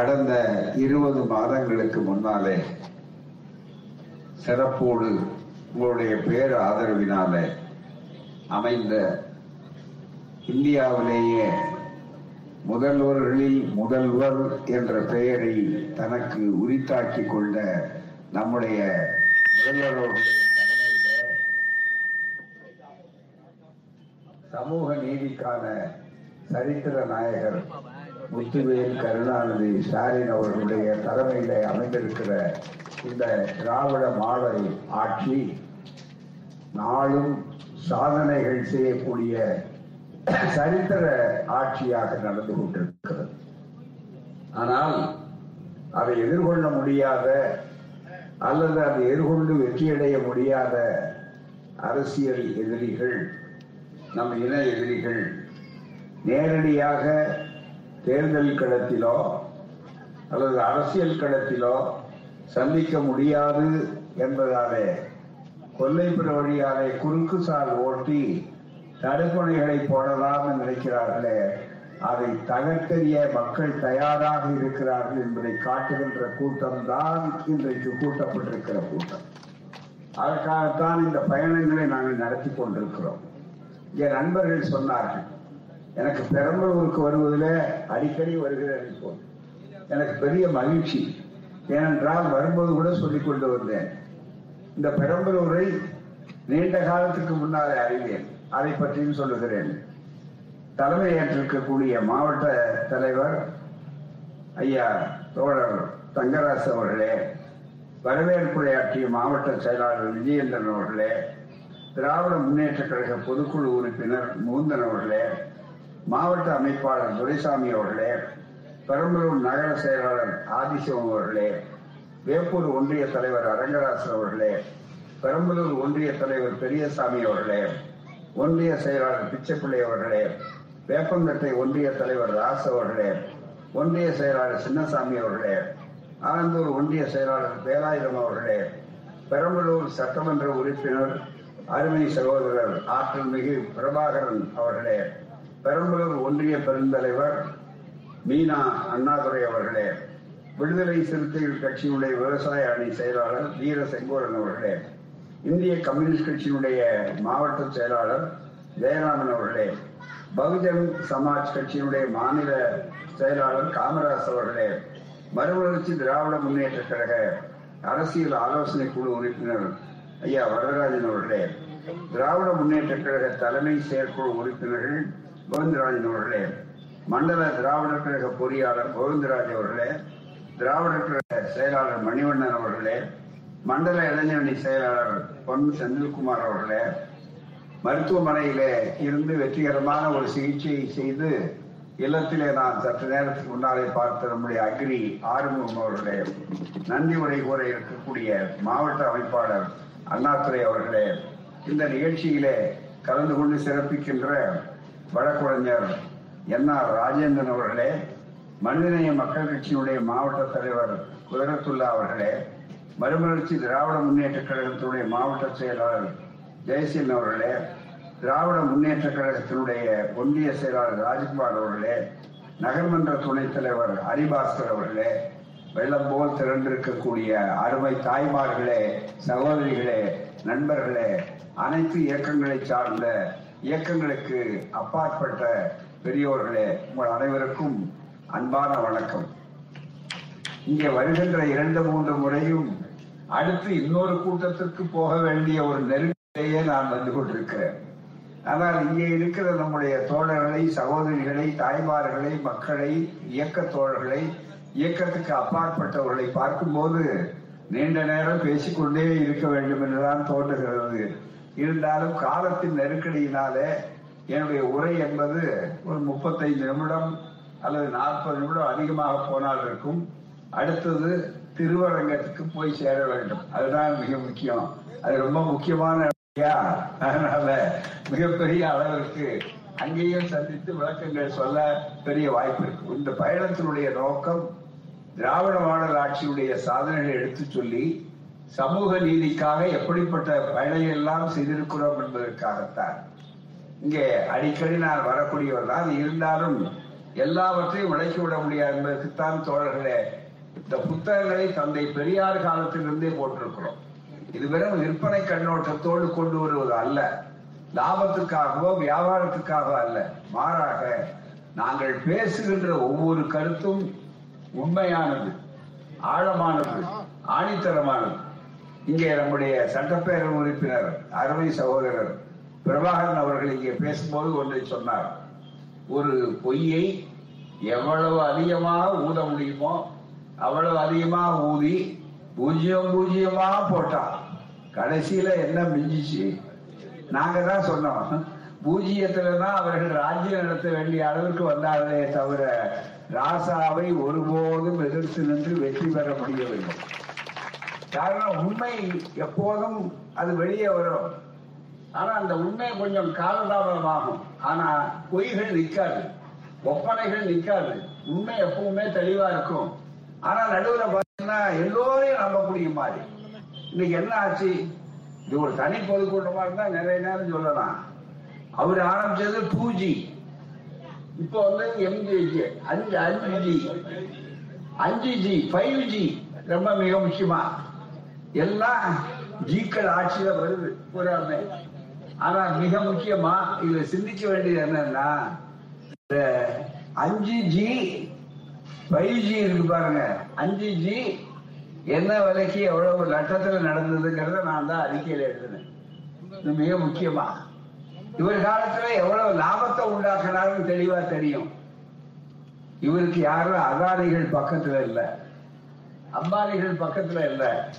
கடந்த இருபது மாதங்களுக்கு முன்னாலே சிறப்போடு உங்களுடைய பேர் ஆதரவினாலே அமைந்த இந்தியாவிலேயே முதல்வர்களில் முதல்வர் என்ற பெயரை தனக்கு உரித்தாக்கிக் கொண்ட நம்முடைய முதல்வர்களுடைய சமூக நீதிக்கான சரித்திர நாயகர் முத்துவேல் கருணாநிதி ஸ்டாலின் அவர்களுடைய தலைமையில அமைந்திருக்கிற இந்த திராவிட மாடல் ஆட்சி நாளும் சாதனைகள் செய்யக்கூடிய சரித்திர ஆட்சியாக நடந்து கொண்டிருக்கிறது. ஆனால் அதை எதிர்கொள்ள முடியாத அல்லது அதை எதிர்கொண்டு வெற்றியடைய முடியாத அரசியல் எதிரிகள் நம் இன எதிரிகள் நேரடியாக தேர்தல் களத்திலோ அல்லது அரசியல் களத்திலோ சந்திக்க முடியாது என்பதாலே கொல்லைப்புற வழியாலே குறுக்கு சால் ஓட்டி தடுப்பணைகளை போடலாம் என்று நினைக்கிறார்களே. அதை தகர்த்தெறிய மக்கள் தயாராக இருக்கிறார்கள் என்பதை காட்டுகின்ற கூட்டம் தான் இன்றைக்கு கூட்டப்பட்டிருக்கிற கூட்டம். அதற்காகத்தான் இந்த பயணங்களை நாங்கள் நடத்தி கொண்டிருக்கிறோம். என் நண்பர்கள் சொன்னார்கள் எனக்கு பெரம்பலூருக்கு வருவதில் அடிக்கடி வருகிறேன் இப்போ. எனக்கு பெரிய மகிழ்ச்சி. ஏனென்றால் வரும்போது கூட சொல்லிக் கொண்டு வந்தேன். இந்த பெரம்பலூரை நீண்ட காலத்துக்கு முன்னாலே அறிவேன் அதை பற்றியும் சொல்லுகிறேன். தலைமை ஏற்றிருக்கக்கூடிய மாவட்ட தலைவர் ஐயா தோழர் தங்கராசு அவர்களே வரவேற்புரையாற்றிய மாவட்ட செயலாளர் விஜயேந்திரன் அவர்களே திராவிட முன்னேற்ற கழக பொதுக்குழு உறுப்பினர் முகுந்தன் அவர்களே மாவட்ட அமைப்பாளர் துரைசாமி அவர்களே பெரம்பலூர் நகர செயலாளர் ஆதிசிவம் அவர்களே வேப்பூர் ஒன்றிய தலைவர் அரங்கராசன் அவர்களே பெரம்பலூர் ஒன்றிய தலைவர் பெரியசாமி அவர்களே ஒன்றிய செயலாளர் பிச்சைப்பிள்ளை அவர்களே வேப்பங்கட்டை ஒன்றிய தலைவர் ராஸ் அவர்களே ஒன்றிய செயலாளர் சின்னசாமி அவர்களே ஆனந்தூர் ஒன்றிய செயலாளர் வேலாயுதம் அவர்களே பெரம்பலூர் சட்டமன்ற உறுப்பினர் அருமை சகோதரர் ஆற்றல் மிகு பிரபாகரன் அவர்களே பெரம்பலூர் ஒன்றிய பெருந்தலைவர் மீனா அண்ணாதுரை அவர்களே விடுதலை சிறுத்தைகள் கட்சியினுடைய விவசாய அணி செயலாளர் வீர செங்கோரன் அவர்களே இந்திய கம்யூனிஸ்ட் கட்சியினுடைய மாவட்ட செயலாளர் ஜெயராமன் அவர்களே பகுஜன் சமாஜ் கட்சியினுடைய மாநில செயலாளர் காமராஜ் அவர்களே மறுமலர்ச்சி திராவிட முன்னேற்ற கழக அரசியல் ஆலோசனை குழு உறுப்பினர் ஐயா வரதராஜன் அவர்களே திராவிட முன்னேற்ற கழக தலைமை செயற்குழு உறுப்பினர்கள் கோவிந்தராஜன் அவர்களே மண்டல திராவிடர் கழக பொறியாளர் கோவிந்தராஜ் அவர்களே திராவிடர் கழக செயலாளர் மணிவண்ணன் அவர்களே மண்டல இளைஞரணி செயலாளர் பொன் செந்தில்குமார் அவர்களே மருத்துவமனையிலே இருந்து வெற்றிகரமான ஒரு சிகிச்சையை செய்து இல்லத்திலே நான் சற்று நேரத்துக்கு முன்னாலே பார்த்த நம்முடைய அக்ரி ஆறுமுகம் அவர்களே நன்றி உரை கூற இருக்கக்கூடிய மாவட்ட அமைப்பாளர் அண்ணாதுரை அவர்களே இந்த நிகழ்ச்சியிலே கலந்து கொண்டு சிறப்பிக்கின்ற வழக்குரைஞர் என் ஆர் ராஜேந்திரன் அவர்களே மனிதநேய மக்கள் கட்சியினுடைய மாவட்ட தலைவர் குதிரத்துல்லா அவர்களே மறுமலர்ச்சி திராவிட முன்னேற்ற கழகத்தினுடைய மாவட்ட செயலாளர் ஜெயசீலன் அவர்களே திராவிட முன்னேற்ற கழகத்தினுடைய ஒன்றிய செயலாளர் ராஜ்குமார் அவர்களே நகர்மன்ற துணைத் தலைவர் ஹரிபாஸ்கர் அவர்களே வெள்ளம் போல் திரண்டிருக்கக்கூடிய அருமை தாய்மார்களே சகோதரிகளே நண்பர்களே அனைத்து இயக்கங்களை சார்ந்த இயக்கங்களுக்கு அப்பாற்பட்ட பெரியோர்களே உங்கள் அனைவருக்கும் அன்பான வணக்கம். இங்கே வருகின்ற இரண்டு மூன்று முறையும் அடுத்து இன்னொரு கூட்டத்திற்கு போக வேண்டிய ஒரு நெருங்கிலேயே நான் வந்து கொண்டிருக்கிறேன். ஆனால் இங்கே இருக்கிற நம்முடைய தோழர்களை சகோதரிகளை தாய்மார்களை மக்களை இயக்க தோழர்களை இயக்கத்துக்கு அப்பாற்பட்டவர்களை பார்க்கும்போது நீண்ட நேரம் பேசிக்கொண்டே இருக்க வேண்டும் என்றுதான் தோன்றுகிறது. இருந்தாலும் காலத்தின் நெருக்கடியினாலே என்னுடைய உரை என்பது ஒரு முப்பத்தைந்து நிமிடம் அல்லது நாற்பது நிமிடம் அதிகமாக போனால் இருக்கும். அடுத்தது திருவரங்கத்துக்கு போய் சேர வேண்டும். அதுதான் மிக முக்கியம். அது ரொம்ப முக்கியமான அதனால மிகப்பெரிய அளவிற்கு அங்கேயும் சந்தித்து விளக்கங்கள் சொல்ல பெரிய வாய்ப்பு இருக்கு. இந்த பயணத்தினுடைய நோக்கம் திராவிட மாடல் ஆட்சியுடைய சாதனைகளை எடுத்துச் சொல்லி சமூக நீதிக்காக எப்படிப்பட்ட பயணங்கள் எல்லாம் செய்திருக்கிறோம் என்பதற்காகத்தான். இங்கே அடிக்கடி நான் வரக்கூடியவர் தான். இருந்தாலும் எல்லாவற்றையும் விளக்கி விட முடியாது என்பதற்குத்தான் தோழர்களே இந்த புத்தகங்களை தந்தை பெரியார் காலத்திலிருந்தே போட்டிருக்கிறோம். இது வெறும் விற்பனை கண்ணோட்டத்தோடு கொண்டு வருவது அல்ல. லாபத்துக்காகவோ வியாபாரத்துக்காக அல்ல. மாறாக நாங்கள் பேசுகின்ற ஒவ்வொரு கருத்தும் உண்மையானது ஆழமானது ஆணித்தரமானது. இங்கே நம்முடைய சட்டப்பேரவை உறுப்பினர் அருமை சகோதரர் பிரபாகரன் அவர்கள் இங்கே பேசும்போது ஒன்றை சொன்னார். ஒரு பொய்யை எவ்வளவு அதிகமாக ஊத முடியுமோ அவ்வளவு அதிகமாக ஊதி பூஜ்ஜியம் பூஜ்ஜியமா போட்டான் கடைசியில என்ன மிஞ்சிச்சு? நாங்க தான் சொன்னோம். பூஜ்ஜியத்துல தான் அவர்கள் ராஜ்யம் நடத்த வேண்டிய அளவுக்கு வந்தார்களே தவிர ராசாவை ஒருபோதும் எதிர்த்து நின்று வெற்றி பெற முடியவில்லை. காரணம் உண்மை எப்போதும் அது வெளியே வரும். ஆனா அந்த உண்மை கொஞ்சம் காலதாமதமாகும். ஆனா பொய்கள் நிற்காது. ஒப்பனைகள் நிற்காது. உண்மை எப்பவுமே தெளிவா இருக்கும். ஆனா நடுவுல பாத்தீங்கன்னா எல்லோரையும் நம்பக்கூடிய மாதிரி. இன்னைக்கு என்ன ஆச்சு? இது ஒரு தனி பொதுக்கூட்டமா இருந்தா நிறைய நேரம் சொல்லலாம். அவர் ஆரம்பிச்சது டூ ஜி இப்போ வந்து எம்ஜி அஞ்சு அஞ்சு ஜி அஞ்சு ஜி ஃபைவ் ஜி ரொம்ப மிக முக்கியமா. எல்லாம் ஜீக்கள் ஆட்சியில வருது. பூராமே ஆனா மிக முக்கியமா இதுல சிந்திக்க வேண்டியது என்னன்னா இந்த அஞ்சு ஜி ஃபைவ் ஜி இருக்கு பாருங்க. அஞ்சு ஜி என்ன விலைக்கு எவ்வளவு லட்சத்துல நடந்ததுங்கிறத நான் தான் அறிக்கையில எழுதினேன். இது மிக முக்கியமா. இவர் காலத்துல எவ்வளவு லாபத்தை உண்டாக்குனாருன்னு தெளிவா தெரியும். இவருக்கு யாரும் அதானிகள் பக்கத்துல இல்ல. அம்பானிகள் பக்கத்துல இல்ல.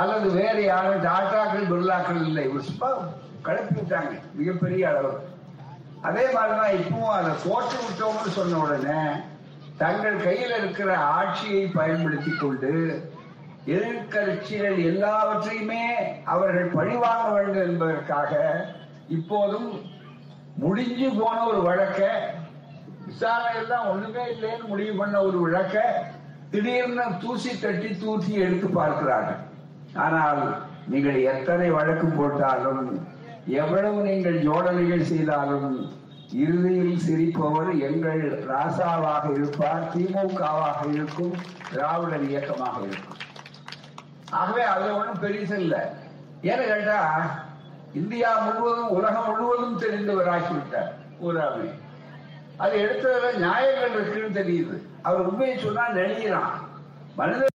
அல்லது வேறு யாரும் டாட்டாக்கள் பிர்லாக்கள் இல்லை. இவர் சும்மா கிளப்பிட்டாங்க மிகப்பெரிய அளவு. அதே மாதிரிதான் இப்பவும் அதை போட்டு விட்டோம்னு சொன்ன உடனே தங்கள் கையில் இருக்கிற ஆட்சியை பயன்படுத்தி கொண்டு எதிர்கட்சிகள் எல்லாவற்றையுமே அவர்கள் பழிவாங்க வேண்டும் என்பதற்காக இப்போதும் முடிஞ்சு போன ஒரு வழக்க விசாரணை தான் ஒண்ணுமே இல்லைன்னு முடிவு பண்ண ஒரு வழக்க திடீர்னு தூசி தட்டி தூசி எடுத்து பார்க்கிறார்கள். ஆனால் நீங்கள் எத்தனை வழக்கு போட்டாலும் எவ்வளவு நீங்கள் ஜோடனைகள் செய்தாலும் இறுதியில் சிரிப்பவர் எங்கள் ராசாவாக இருப்பார் திமுகவாக இருக்கும் திராவிடர் இயக்கமாக இருக்கும். ஆகவே அது ஒன்றும் பெருசு இல்லை. ஏன்னு கேட்டா இந்தியா முழுவதும் உலகம் முழுவதும் தெரிந்தவராக்கிவிட்டார் பூராமே. அது எடுத்ததுல நியாயங்கள் இருக்குன்னு தெரியுது. அவர் உண்மையை சொன்னா நெளியிறான். மனித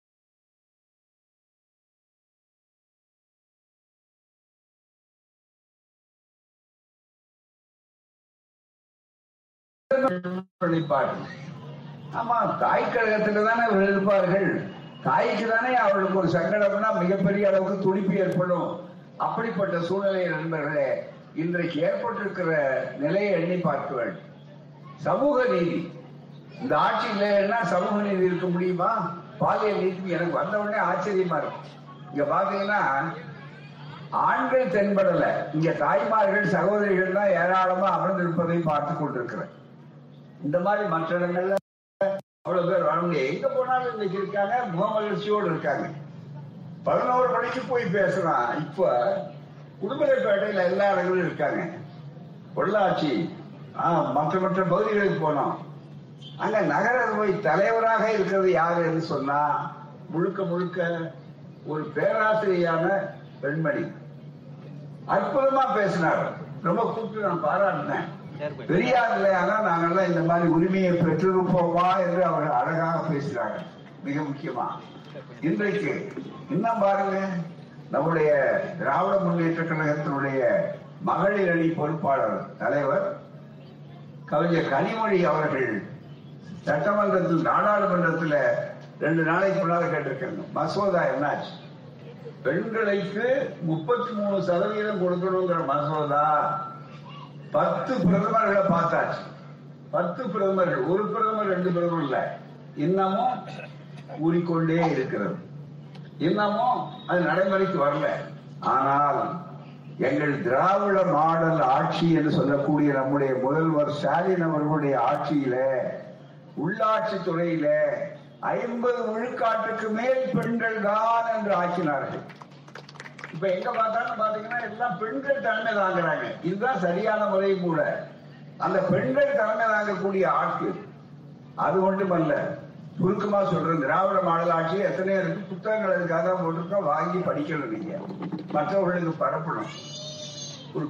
வெளிப்பாடு. ஆமா தாய் கழகத்துல தானே அவர்கள் இருப்பார்கள் தாய்க்கு தானே அவர்களுக்கு ஒரு சங்கடம்னா மிகப்பெரிய அளவுக்கு துடிப்பு ஏற்படும். அப்படிப்பட்ட சூழ்நிலை நண்பர்களே இன்றைக்கு ஏற்பட்டிருக்கிற நிலையை எண்ணி பார்க்க வேண்டும் சமூக நீதி. இந்த ஆட்சி இல்லைன்னா சமூக நீதி இருக்க முடியுமா? பாலியல் நீதி எனக்கு வந்த உடனே ஆச்சரியமா இருக்கும். இங்க பாத்தீங்கன்னா ஆண்கள் தென்படல. இங்க தாய்மார்கள் சகோதரிகள் தான் ஏராளமா அமர்ந்திருப்பதை பார்த்து கொண்டிருக்கிறேன். இந்த மாதிரி மற்ற இடங்கள்ல அவ்வளவு பேர் வர முடியாது. எங்க போனாலும் இன்னைக்கு இருக்காங்க முகமகிழ்ச்சியோடு இருக்காங்க. பதினோரு மணிக்கு போய் பேசுறான். இப்ப உடுமலைப்பேட்டையில எல்லா இடங்களும் இருக்காங்க. பொள்ளாச்சி ஆஹ் மற்ற மற்ற பகுதிகளுக்கு போனோம். அங்க நகர போய் தலைவராக இருக்கிறது யாருன்னு சொன்னா முழுக்க முழுக்க ஒரு பேராசிரியான பெண்மணி. அற்புதமா பேசினார். ரொம்ப கூப்பிட்டு நான் பாராட்டினேன். பெரியார் இல்லையானா நாங்கெல்லாம் இந்த மாதிரி உரிமையை பெற்றிருப்போமா என்று அவர்கள் அழகாக பேசுறாங்க. மிக முக்கியமா. இன்றைக்கு இன்னும் பாருங்க நம்முடைய திராவிட முன்னேற்ற கழகத்தினுடைய மகளிர் அணி பொறுப்பாளர் தலைவர் கவிஞர் கனிமொழி அவர்கள் சட்டமன்றத்தில் நாடாளுமன்றத்தில் ரெண்டு நாளைக்கு முன்னால கேட்டிருக்காங்க. மசோதா என்னாச்சு? பெண்களுக்கு முப்பத்தி மூணு சதவீதம் கொடுக்கணுங்கிற மசோதா பத்து பிரதமர்களை பார்த்தாச்சு. பத்து பிரதமர்கள் ஒரு பிரதமர் ரெண்டு பிரதமர் இல்ல. இன்னமும் கூறிக்கொண்டே இருக்கிறது. இன்னமும் அது நடைமுறைக்கு வரல. ஆனால் எங்கள் திராவிட மாடல் ஆட்சி என்று சொல்லக்கூடிய நம்முடைய முதல்வர் ஸ்டாலின் அவர்களுடைய ஆட்சியில உள்ளாட்சி துறையில ஐம்பது விழுக்காட்டுக்கு மேல் பெண்கள் தான் என்று ஆக்கினார்கள். இப்ப எங்க பார்த்தாலும் பாத்தீங்கன்னா எல்லாம் பெண்கள் தலைமை தாங்குறாங்க. இதுதான் சரியான முறை கூட. அந்த பெண்கள் தலைமை தாங்கக்கூடிய ஆட்சி அது மட்டுமல்ல சுருக்கமா சொல்றேன். திராவிட மாடல் ஆட்சி எத்தனையோ இருக்கு? புத்தகங்கள் அதுக்காக தான் போட்டிருக்கோம். வாங்கி படிக்கணும் நீங்க. மற்றவர்களுக்கு பரப்பணும்.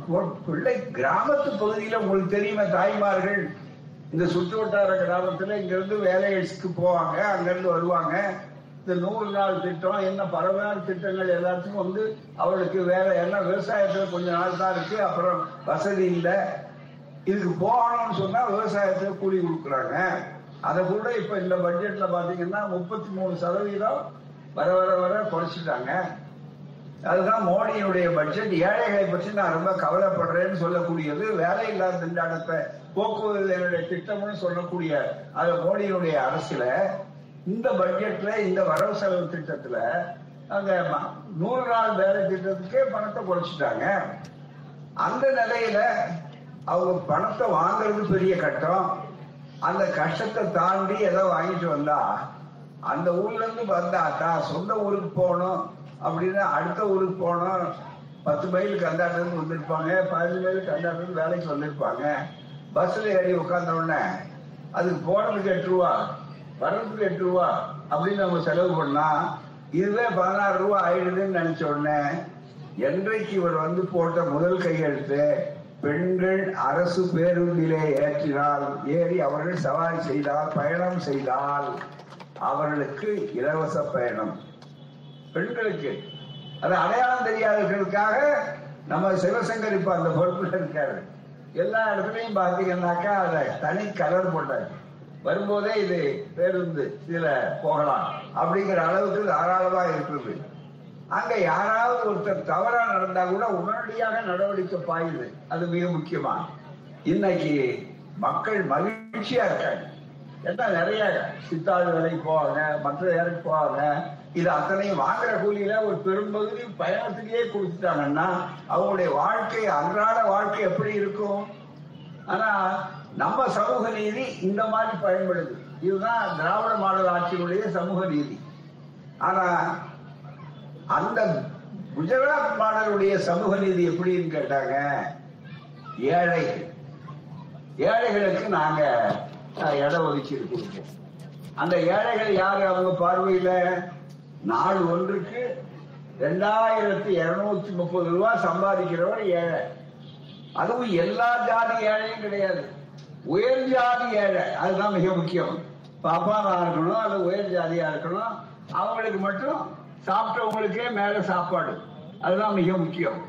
ஒரு பிள்ளை கிராமத்து பகுதியில உங்களுக்கு தெரியுமா தாய்மார்கள். இந்த சுற்று வட்டார கிராமத்துல இங்க இருந்து வேலைகளுக்கு போவாங்க. அங்க இருந்து வருவாங்க. இந்த நூறு நாள் திட்டம் என்ன பரவாயில்ல திட்டங்கள் எல்லாத்துக்கும் வந்து அவளுக்கு வேற எல்லாம் விவசாயத்துல கொஞ்ச நாள் தான் இருக்கு அப்புறம் வசதி இல்லை. இதுக்கு போகணும்னு சொன்னா விவசாயத்துல கூலி கொடுக்குறாங்க. அதை கூட இப்ப இந்த பட்ஜெட்ல பாத்தீங்கன்னா முப்பத்தி மூணு சதவீதம் வர வர வர குறைச்சிட்டாங்க. அதுதான் மோடியுடைய பட்ஜெட் ஏழைகளை பற்றி நான் ரொம்ப கவலைப்படுறேன்னு சொல்லக்கூடியது வேலை இல்லாத திண்டாட்டத்தை போக்குவரத்து திட்டம்னு சொல்லக்கூடிய அது மோடியுடைய அரசுல இந்த பட்ஜெட்ல இந்த வரவு செலவு திட்டத்துல அந்த ம- நூறு நாள் வேலை திட்டத்துக்கே பணத்தை குறைச்சிட்டாங்க. அந்த நிலையில அவங்க பணத்தை வாங்குறது பெரிய கட்டம் அந்த கஷ்டத்தை தாண்டி ஏதோ வாங்கிட்டு வந்தா அந்த ஊர்ல இருந்து வந்தா தான் சொந்த ஊருக்கு போகணும் அப்படின்னு அடுத்த ஊருக்கு போகணும். பத்து மைலுக்கு அந்தாண்ட வந்திருப்பாங்க பதினஞ்சு மைலுக்கு அந்தாண்ட வேலைக்கு வந்திருப்பாங்க. பஸ்ல ஏறி உட்கார்ந்த உடனே அதுக்கு போனதுக்கு எட்டு ரூபா. வர்றதுக்கு எட்டு ரூபா அப்படின்னு நம்ம செலவு பண்ணா இதுவே பதினாறு ரூபா ஆயிடுதுன்னு நினைச்ச உடனே என்றைக்கு இவர் வந்து போட்ட முதல் கையெழுத்து பெண்கள் அரசு பேருந்திலே ஏற்றினால் ஏறி அவர்கள் சவாரி செய்தால் பயணம் செய்தால் அவர்களுக்கு இலவச பயணம். பெண்களுக்கு. அது அடையாளம் தெரியாதவர்களுக்காக நம்ம சிவசங்கர் இப்ப அந்த பொறுப்புல இருக்காரு. எல்லா இடத்துலயும் பாத்தீங்கன்னாக்கா அத தனி கலர் போட்டாரு. வரும்போதே இது பேருந்து இதுல போகலாம் அப்படிங்கிற அளவுக்கு தாராளமா இருக்குது. அங்க யாராவது ஒருத்தர் தவறா நடந்தா கூட உடனடியாக நடவடிக்கை பாயுது. அது மிக முக்கியமா. இன்னைக்கு மக்கள் மகிழ்ச்சியா இருக்காங்க. ஏன்னா நிறைய சித்தாள் வேலைக்கு போவாங்க மற்ற வேலைக்கு போவாங்க. இது அத்தனையும் வாங்குற கூலியில ஒரு பெரும்பகுதி பயணத்துக்கே கொடுத்துட்டாங்கன்னா அவங்களுடைய வாழ்க்கை அன்றாட வாழ்க்கை எப்படி இருக்கும்? ஆனா நம்ம சமூக நீதி இந்த மாதிரி பயன்படுது. இதுதான் திராவிட மாடல் ஆட்சியினுடைய சமூக நீதி. ஆனா அந்த குஜராத் மாடலுடைய சமூக நீதி எப்படின்னு கேட்டாங்க? ஏழைகள் ஏழைகளுக்கு நாங்க இடம் ஒதுக்கீடு கொடுப்போம் அந்த ஏழைகள் யாரு அவங்க பார்வையில? நாள் ஒன்றுக்கு ரெண்டாயிரத்தி இருநூத்தி முப்பது ரூபாய் சம்பாதிக்கிறவர் ஏழை. அதுவும் எல்லா ஜாதி ஏழையும் கிடையாது. உயர் ஜாதி ஏழை அதுதான் மிக முக்கியம். பாப்பாவா இருக்கணும் அல்லது உயர் ஜாதியா இருக்கணும் அவங்களுக்கு மட்டும் சாப்பிட்டவங்களுக்கே மேல சாப்பாடு. அதுதான் மிக முக்கியம்.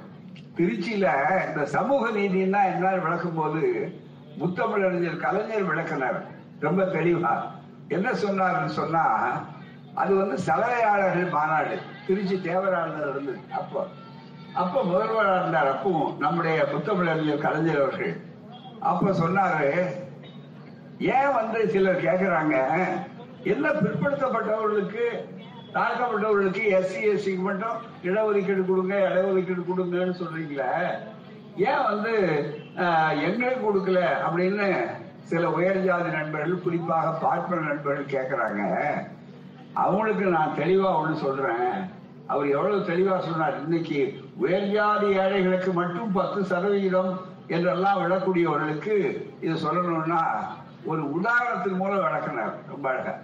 திருச்சியில இந்த சமூக நீதினா என்ன விளக்கும் போது முத்தமிழறிஞர் கலைஞர் விளக்கினார். ரொம்ப தெளிவா. என்ன சொன்னார்னு சொன்னா அது வந்து சலவையாளர்கள் மாநாடு. திருச்சி தேவராளர் இருந்தது அப்போ. அப்ப முதல்வராக இருந்தார். அப்பவும் நம்முடைய முத்தமிழறிஞர் கலைஞர் அவர்கள். அப்ப சொன்னாரு ஏன் வந்து சிலர் கேக்குறாங்க? என்ன பிற்படுத்தப்பட்டவர்களுக்கு தாழ்த்தப்பட்டவர்களுக்கு எஸ்சி எஸ்சிக்கு மட்டும் இடஒதுக்கீடு கொடுங்க இடஒதுக்கீடு கொடுங்கன்னு சொல்றீங்களே? ஏன் வந்து ஆஹ், எங்களுக்கு கொடுக்கல அப்படின்னு சில உயர் ஜாதி நண்பர்கள் குறிப்பாக பார்ப்பன நண்பர்கள் கேக்குறாங்க. அவங்களுக்கு நான் தெளிவா ஒண்ணு சொல்றேன். அவர் எவ்வளவு தெளிவா சொன்னார் இன்னைக்கு உயர் ஜாதி ஏழைகளுக்கு மட்டும் பத்து சதவிகிதம் என்றெல்லாம் விடக்கூடியவர்களுக்கு இது சொல்லணும்னா ஒரு உதாரணத்தின் மூலம் விளக்கினார். ரொம்ப அழகா.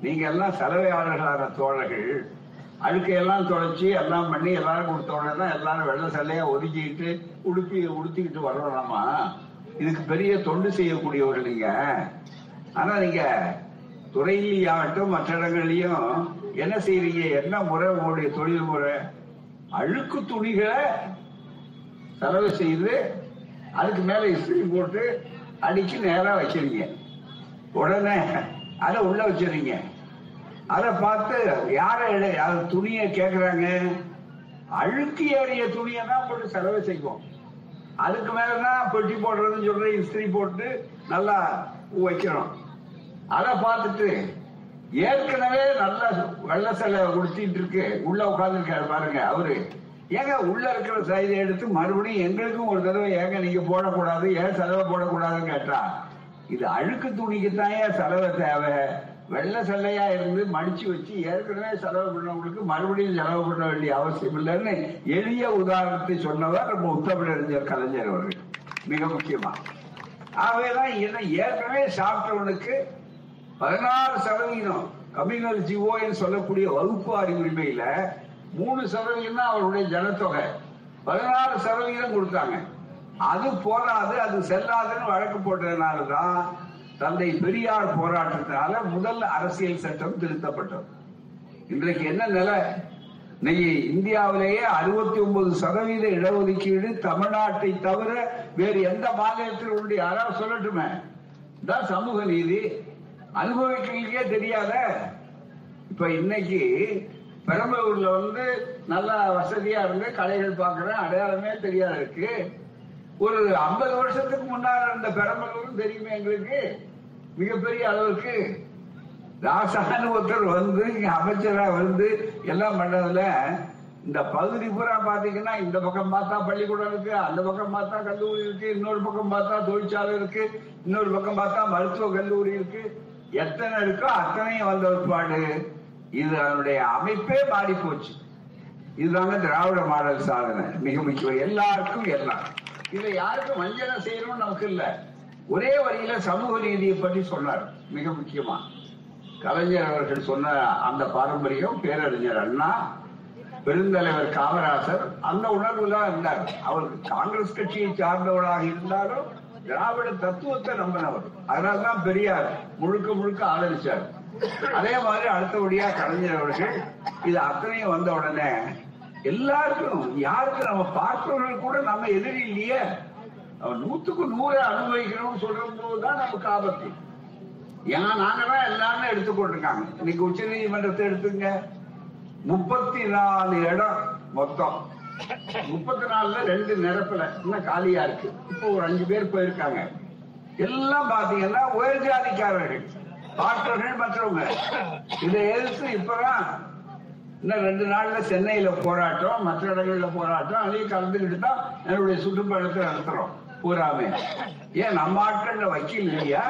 நீங்க எல்லாம் சலவையாளர்களான தோழர்கள். அழுக்கையெல்லாம் தொலைச்சி எல்லாம் பண்ணி எல்லாரும் கொடுத்த தான் எல்லாரும் வெள்ளை சல்லையா ஒதுக்கிட்டு உடுப்பி உடுத்திக்கிட்டு வரணுமா இதுக்கு பெரிய தொண்டு செய்யக்கூடியவர்கள் நீங்க. ஆனா நீங்க துறையிலேயாகட்டும் மற்ற இடங்கள்லயும் என்ன செய்றீங்க? என்ன முறை? உங்களுடைய தொழில் முறை? அழுக்கு துணிகளை செலவு செய்து அதுக்கு மேல இஸ்திரி போட்டு அடிச்சு நேரா வச்சிருங்க. உடனே அதை உள்ள வச்சிருங்க. அதை பார்த்து யார எடை- அது துணியை கேக்குறாங்க? அழுக்கு ஏறிய துணியை தான் போட்டு செலவு செய்வோம். அதுக்கு மேலதான் பெட்டி போடுறதுன்னு சொல்ற இஸ்திரி போட்டு நல்லா வைக்கிறோம் அதை பார்த்துட்டு ஏற்கனவே நல்ல வெள்ள செலை உடுத்திட்டு இருக்கு. உள்ள உட்காந்துருக்காரு பாருங்க அவரு. ஏங்க உள்ள இருக்கிற சைதை எடுத்து மறுபடியும் எங்களுக்கும் ஒரு தடவை ஏங்க நீங்க போடக்கூடாது ஏன் செலவை போடக்கூடாதுன்னு கேட்டா இது அழுக்கு துணிக்குத்தான் ஏன் செலவை தேவை? வெள்ள செல்லையா இருந்து மடிச்சு வச்சு ஏற்கனவே செலவு பண்ணவங்களுக்கு மறுபடியும் செலவு பண்ண வேண்டிய அவசியம் இல்லைன்னு எளிய உதாரணத்தை சொன்னவர் நம்ம உத்தமிழறிஞர் கலைஞர் அவர்கள். மிக முக்கியமா. ஆகவேதான் இதை ஏற்கனவே சாப்பிட்டவனுக்கு பதினாறு சதவீதம் கம்யூனல் ஜிஓன்னு சொல்லக்கூடிய வகுப்பு அறிவுரிமையில மூணு சதவீதம் தான் அவருடைய ஜனத்தொகை. பதினாறு சதவீதம் கொடுத்தாங்க. அது போராது அது செல்லாதுன்னு வழக்கு போட்டதுனால தான் தந்தை பெரியார் போராட்டத்தினால முதல் அரசியல் சட்டம் திருத்தப்பட்டது. இன்றைக்கு என்ன நிலை? இன்னைக்கு இந்தியாவிலேயே அறுபத்தி ஒன்பது சதவீத இடஒதுக்கீடு தமிழ்நாட்டை தவிர வேறு எந்த மாநிலத்தில் உண்டு? யாராவது சொல்லட்டுமே. தான் சமூக நீதி. அனுபவிக்கிறீங்களே தெரியாத. இப்ப இன்னைக்கு பெரம்பலூர்ல வந்து நல்ல வசதியா இருந்து கடைகள் பார்க்கறேன் அடையாளமே தெரியாத இருக்கு. ஒரு ஐம்பது வருஷத்துக்கு முன்னால இருந்த பெரம்பலூரும் தெரியுமே எங்களுக்கு? மிகப்பெரிய அளவுக்கு. ராசான்னு ஒருத்தர் வந்து இங்க அமைச்சரா வந்து எல்லாம் பண்ணதுல இந்த பகுதி பூரா பாத்தீங்கன்னா இந்த பக்கம் பார்த்தா பள்ளிக்கூடம் இருக்கு அந்த பக்கம் பார்த்தா கல்லூரி இருக்கு இன்னொரு பக்கம் பார்த்தா தொழிற்சாலை இருக்கு இன்னொரு பக்கம் பார்த்தா மருத்துவ கல்லூரி இருக்கு. எத்தனை இருக்கோ அத்தனையும் வந்த ஒருபாடு இது அதனுடைய அமைப்பே மாறி போச்சு. இதுதாங்க திராவிட மாடல் சாதனை. மிக முக்கியம் எல்லாருக்கும் எல்லாம். இதை யாருக்கும் வஞ்சனை செய்யணும்னு நமக்கு இல்ல. ஒரே வழியில சமூக நீதியை பற்றி சொன்னார். மிக முக்கியமா. கலைஞர் அவர்கள் சொன்ன அந்த பாரம்பரியம் பேரறிஞர் அண்ணா பெருந்தலைவர் காமராசர் அந்த உணர்வுல இருந்தார். அவருக்கு காங்கிரஸ் கட்சியை சார்ந்தவராக இருந்தாலும் திராவிட தத்துவத்தை நம்பினவர். அதனால்தான் பெரியார் முழுக்க முழுக்க ஆதரிச்சார். அதே மாதிரி அடுத்தபடியா கலைஞர் அவர்கள் இது அத்தனையும் வந்த உடனே எல்லாருக்கும் யாருக்கு நம்ம பார்க்கிறவர்கள் கூட நம்ம எதிரி இல்லையே? அவன் நூத்துக்கு நூறு அனுபவிக்கணும்னு சொல்ற போதுதான் நமக்கு ஆபத்து. ஏன்னா நாங்கதான் எல்லாமே எடுத்துக்கொண்டிருக்காங்க இன்னைக்கு உச்ச நீதிமன்றத்தை எடுத்துங்க. முப்பத்தி நாலு இடம் மொத்தம். முப்பத்தி நாலுல ரெண்டு நிரப்பல. இன்னும் காலியா இருக்கு. இப்போ ஒரு அஞ்சு பேர் போயிருக்காங்க. எல்லாம் பாத்தீங்கன்னா உயர்ஜாதிக்காரர்கள் டாக்டர்கள் மற்றவங்க இதை எதிர்த்து இப்பதான் இன்னும் ரெண்டு நாள்ல சென்னையில போராட்டம் மற்ற இடங்கள்ல போராட்டம் அதையும் கலந்துக்கிட்டு தான் என்னுடைய சுற்றுப்பயணத்தை நடத்துறோம் பூராமே. ஏன் நம்ம ஆட்கள்ல வக்கீல் இல்லையா?